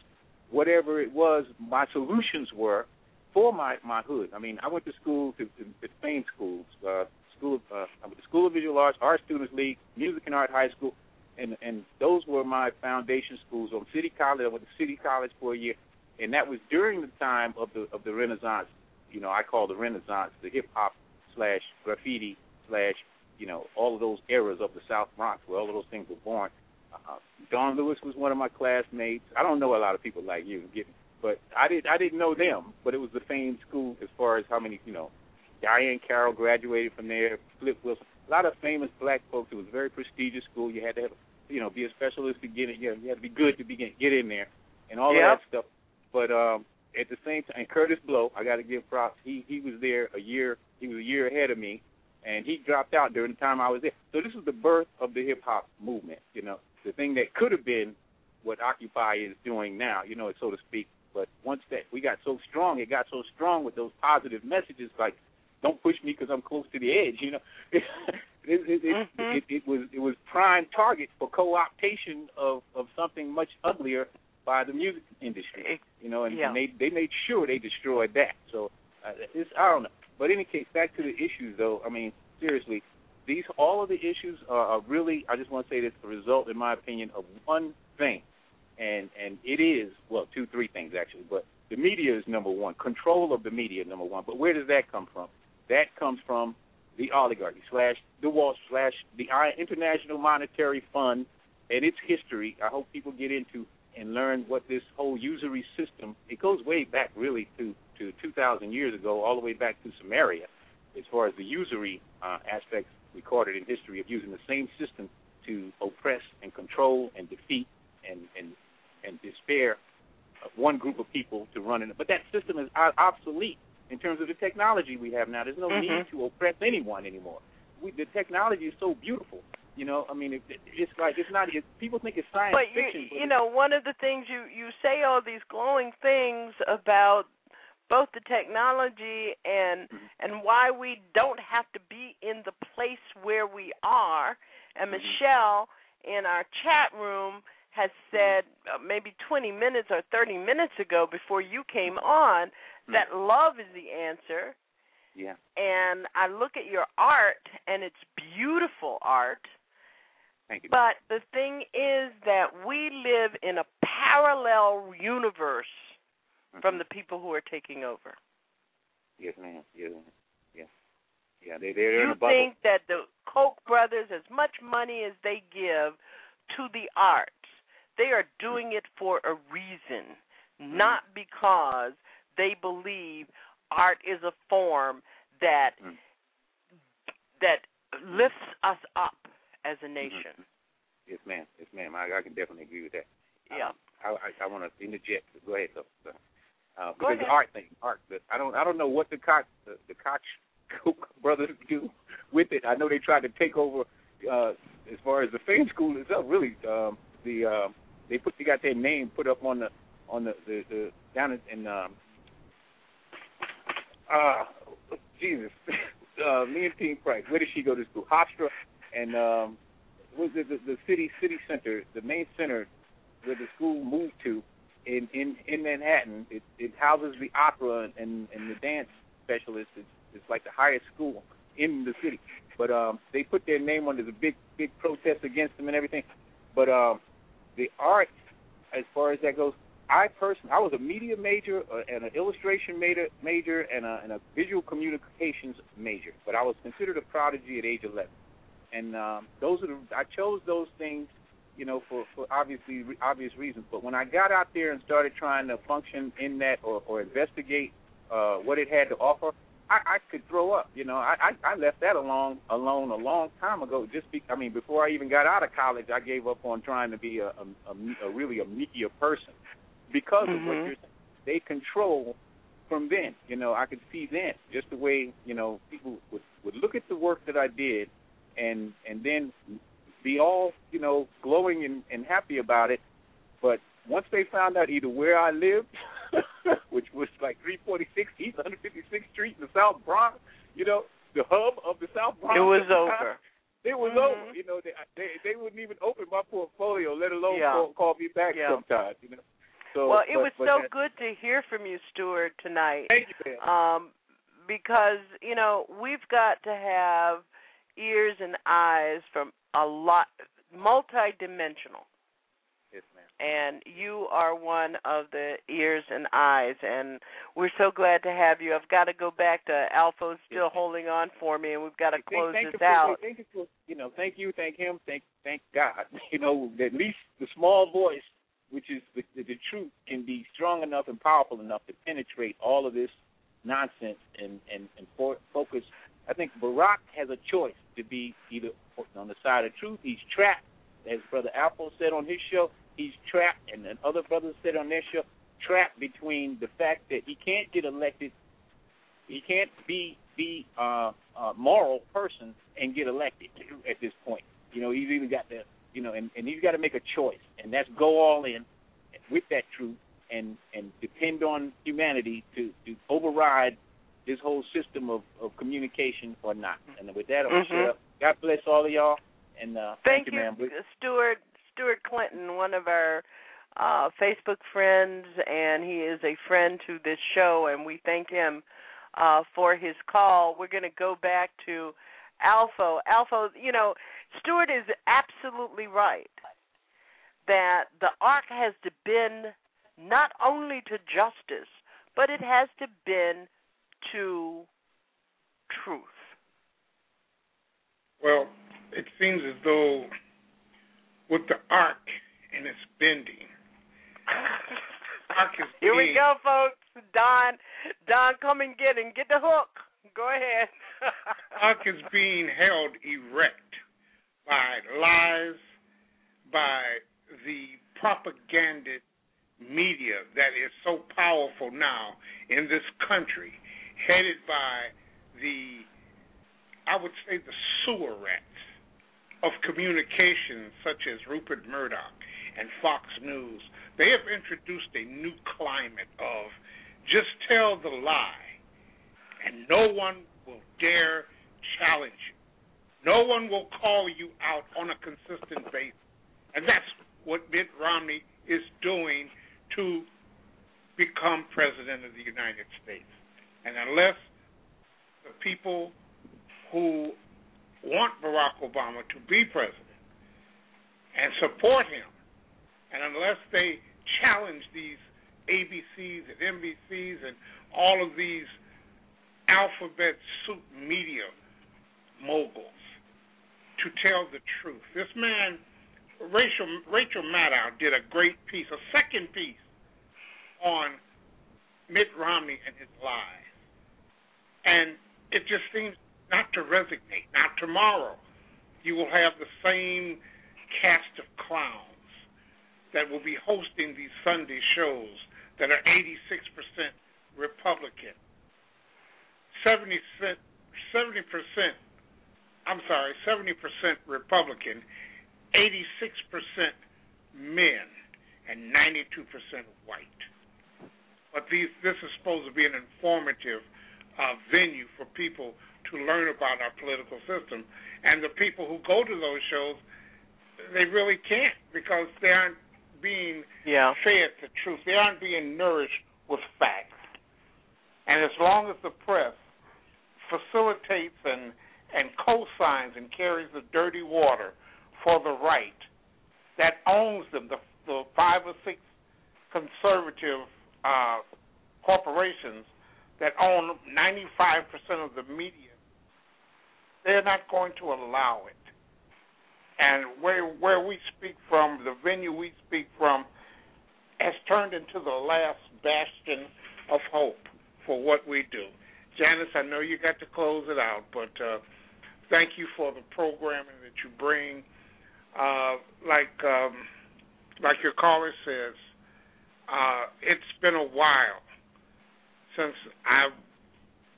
whatever it was my solutions were for my my hood. I mean, I went to school to, to, to schools, uh, school of, uh, I went to School of Visual Arts, Art Students League, Music and Art High School, and and those were my foundation schools. On City College, I went to City College for a year, and that was during the time of the of the Renaissance. You know, I call the Renaissance the hip hop slash graffiti slash you know all of those eras of the South Bronx where all of those things were born. Uh, Don Lewis was one of my classmates. I don't know a lot of people like you, get me, but I did I didn't know them, but it was the famed school as far as how many you know. Diahann Carroll graduated from there. Flip Wilson, a lot of famous black folks. It was a very prestigious school. You had to have, you know, be a specialist to get in. You, know, you had to be good to begin get in there, and all Yep. of that stuff. But um, at the same time, and Kurtis Blow, I got to give props. He he was there a year. He was a year ahead of me, and he dropped out during the time I was there. So this was the birth of the hip hop movement. You know, the thing that could have been what Occupy is doing now. You know, so to speak. But once that we got so strong, it got so strong with those positive messages like don't push me because I'm close to the edge. You know, it, it, it, Mhm. it, it was it was prime target for co-optation of of something much uglier by the music industry. You know, and, Yeah. and they they made sure they destroyed that. So uh, it's I don't know. But in any case, back to the issues though. I mean, seriously, these all of the issues are, really. I just want to say this: the result, in my opinion, of one thing, and and it is well, two, three things actually. But the media is number one. Control of the media, number one. But where does that come from? That comes from the oligarchy slash the Wall slash the International Monetary Fund and its history. I hope people get into and learn what this whole usury system. It goes way back really to to 2,000 years ago, all the way back to Samaria, as far as the usury uh, aspects recorded in history of using the same system to oppress and control and defeat and and and despair of one group of people to run it. But that system is obsolete in terms of the technology we have now. There's no Mhm. need to oppress anyone anymore. We, the technology is so beautiful. You know, I mean, it, it, it's like it's not. It, people think it's science but fiction. you, but you know, one of the things you you say all these glowing things about both the technology and Mm-hmm. and why we don't have to be in the place where we are. And Mm-hmm. Michelle in our chat room has said uh, maybe 20 minutes or 30 minutes ago before you came on Mm-hmm. that love is the answer. yeah. And I look at your art and it's beautiful art. Thank you. But the thing is that we live in a parallel universe from the people who are taking over. Yes, ma'am. Yes, ma'am. Yeah. Yeah. They they're in a bubble. think that the Koch brothers, as much money as they give to the arts, they are doing it for a reason, Mm-hmm. not because they believe art is a form that Mm. that lifts us up as a Mm-hmm. nation. Yes, ma'am. Yes, ma'am. I, I can definitely agree with that. Yeah. Um, I I, I want to interject. Go ahead, though. So, uh, because the art thing, art. The, I don't I don't know what the Koch the, the Koch brothers do with it. I know they tried to take over uh, as far as the fame school itself. Really, um, the um, they put they got their name put up on the on the the, the down in, in um, uh, Jesus, uh, me and Team Price. Where did she go to school? Hofstra and um, was it the, the city city center, the main center where the school moved to in in in Manhattan. It it houses the opera and and the dance specialists. It's it's like the highest school in the city. But um, they put their name. There's a big big protest against them and everything. But um, the art, as far as that goes, I personally, I was a media major uh, and an illustration major, major and, a, and a visual communications major. But I was considered a prodigy at age 11, and um, those are the, I chose those things, you know, for for obviously obvious reasons. But when I got out there and started trying to function in that or, or investigate uh, what it had to offer, I, I could throw up. You know, I, I I left that alone alone a long time ago. Just be, I mean, before I even got out of college, I gave up on trying to be a a, a, a really a media person because mm-hmm. of what Mm-hmm. you're saying. They control from then. You know, I could see then just the way you know people would would look at the work that I did, and and then be all you know glowing and, and happy about it. But once they found out either where I lived, which was like 346 East 156th Street in the South Bronx, you know, the hub of the South Bronx. It was at the time, over. It was Mhm. over. You know, they, they they wouldn't even open my portfolio, let alone Yeah. call, call me back Yeah. sometimes. You know. So, well, it but- was but so good to hear from you, Stuart, tonight. Thank you, man. Um, because you know we've got to have ears and eyes from a lot, multi-dimensional, Yes, ma'am. and you are one of the ears and eyes, and we're so glad to have you. I've got to go back to Alpha's still holding on for me, and we've got to Thank- close thank you this for, out. Thank you for you know, thank you, thank him, thank thank God. You know, at least the small voice, which is the, the, the truth, can be strong enough and powerful enough to penetrate all of this nonsense and and and for, focus. I think Barack has a choice to be either on the side of truth. He's trapped, as Brother Alpha said on his show. He's trapped, and then other brothers said on their show, trapped between the fact that he can't get elected he can't be be uh, a moral person and get elected at this point. You know, he's either got to, you know, and, and he's got to make a choice, and that's go all in with that truth and and depend on humanity to to override this whole system of of communication or not. And with that, I'm Mhm. shut up. God bless all of y'all, and uh, Thank you, you, man. Stuart Stuart Clinton, one of our uh, Facebook friends, and he is a friend to this show, and we thank him uh, for his call. We're going to go back to Alpha. Alpha, you know, Stuart is absolutely right that the arc has to bend not only to justice, but it has to bend to truth. Well, it seems as though with the arc and its bending, arc is Here we go, folks. Don, Don, come and get and get the hook. Go ahead. arc is being held erect by lies, by the propaganda media that is so powerful now in this country, headed by the, I would say, the sewer rats of communication, such as Rupert Murdoch and Fox News. They have introduced a new climate of just tell the lie, and no one will dare challenge you. No one will call you out on a consistent basis. And that's what Mitt Romney is doing to become president of the United States. And unless the people who want Barack Obama to be president and support him, and unless they challenge these ABCs and NBCs and all of these alphabet soup media moguls to tell the truth. This man, Rachel Rachel Maddow, did a great piece, a second piece on Mitt Romney and his lies, and it just seems not to resonate. Now tomorrow, you will have the same cast of clowns that will be hosting these Sunday shows that are 86% Republican, 70 percent I'm sorry, 70% Republican, 86% men, and 92% white. But these, this is supposed to be an informative uh, venue for people to learn about our political system. And the people who go to those shows, they really can't because they aren't being Yeah. fed the truth. They aren't being nourished with facts. And as long as the press facilitates and and co-signs and carries the dirty water for the right that owns them, the, the five or six conservative uh, corporations that own 95% of the media, they're not going to allow it. And where where we speak from, the venue we speak from, has turned into the last bastion of hope for what we do. Janice, I know you got to close it out, but uh, thank you for the programming that you bring. Uh, like um, like your caller says, uh, it's been a while since I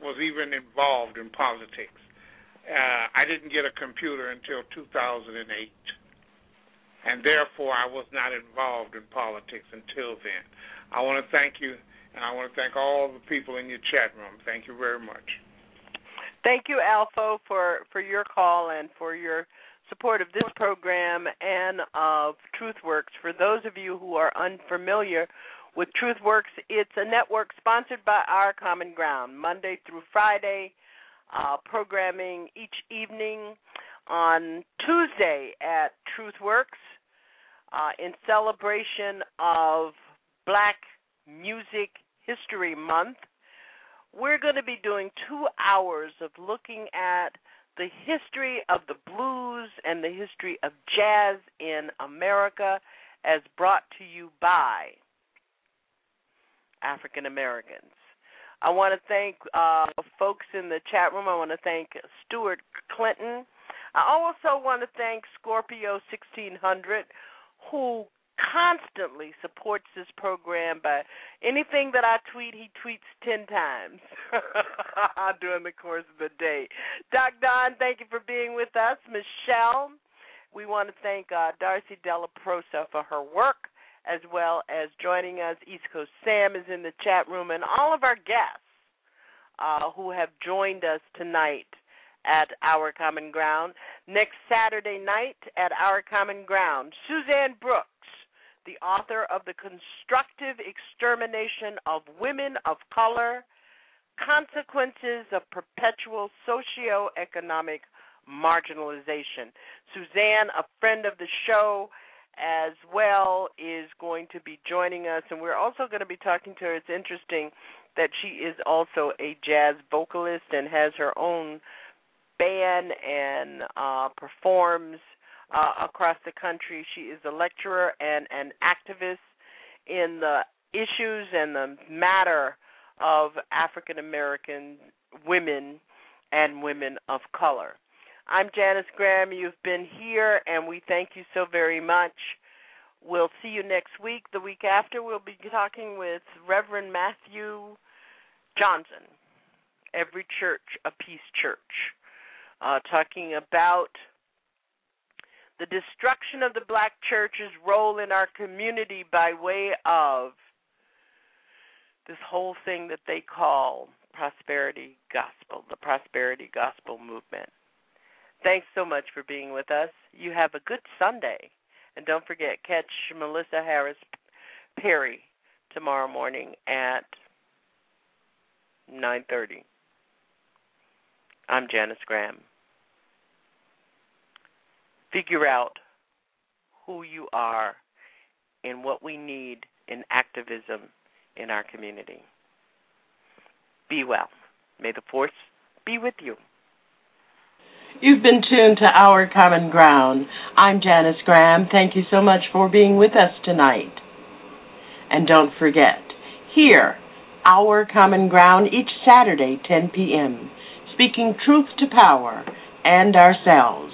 was even involved in politics. Uh, I didn't get a computer until 2008, and therefore I was not involved in politics until then. I want to thank you, and I want to thank all the people in your chat room. Thank you very much. Thank you, Alpha, for for your call and for your support of this program and of TruthWorks. For those of you who are unfamiliar with TruthWorks, it's a network sponsored by Our Common Ground, Monday through Friday, uh, programming each evening. On Tuesday at TruthWorks, uh, in celebration of Black Music History Month, we're going to be doing two hours of looking at the history of the blues and the history of jazz in America as brought to you by African Americans. I want to thank uh, folks in the chat room. I want to thank Stuart Clinton. I also want to thank Scorpio 1600, who constantly supports this program by anything that I tweet, he tweets 10 times during the course of the day. Doc Don, thank you for being with us. Michelle, we want to thank uh, Darcy Della Prosa for her work as well as joining us. East Coast Sam is in the chat room, and all of our guests uh, who have joined us tonight at Our Common Ground. Next Saturday night at Our Common Ground, Suzanne Brooks the author of The Constructive Extermination of Women of Color Consequences of Perpetual Socioeconomic Marginalization. Suzanne, a friend of the show as well, is going to be joining us, and we're also going to be talking to her. It's interesting that she is also a jazz vocalist and has her own band and uh, performs uh, across the country. She is a lecturer and an activist in the issues and the matter of African American women and women of color. I'm Janice Graham. You've been here, and we thank you so very much. We'll see you next week. The week after, we'll be talking with Reverend Matthew Johnson, Every Church a Peace Church, uh, talking about the destruction of the black church's role in our community by way of this whole thing that they call prosperity gospel, the prosperity gospel movement. Thanks so much for being with us. You have a good Sunday. And don't forget, catch Melissa Harris Perry tomorrow morning at 9:30. I'm Janice Graham figure out who you are and what we need in activism in our community. Be well. May the force be with you. You've been tuned to Our Common Ground. I'm Janice Graham. Thank you so much for being with us tonight. And don't forget, here, Our Common Ground each Saturday, 10 p.m., speaking truth to power and ourselves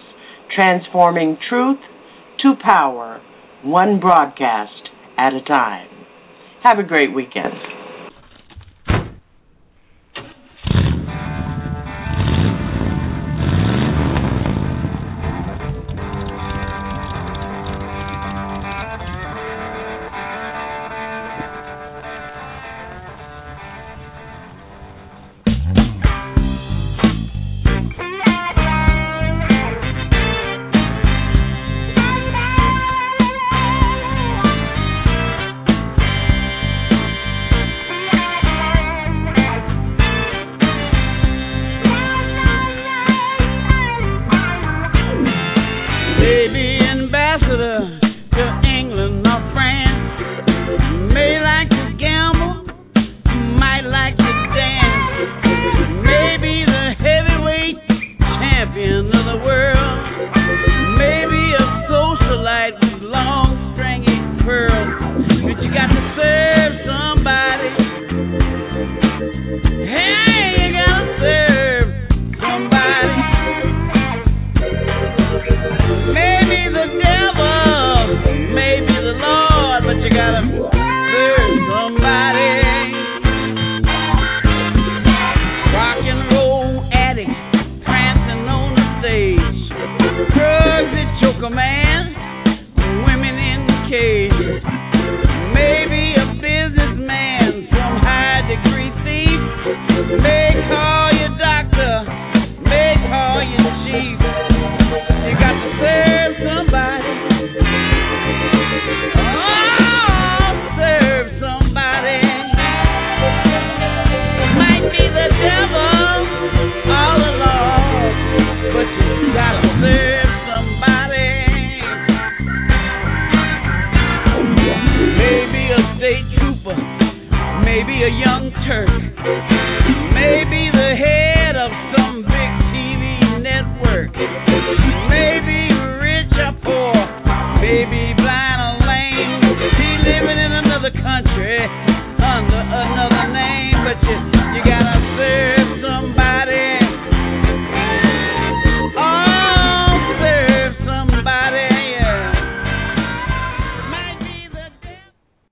transforming truth to power, one broadcast at a time. Have a great weekend.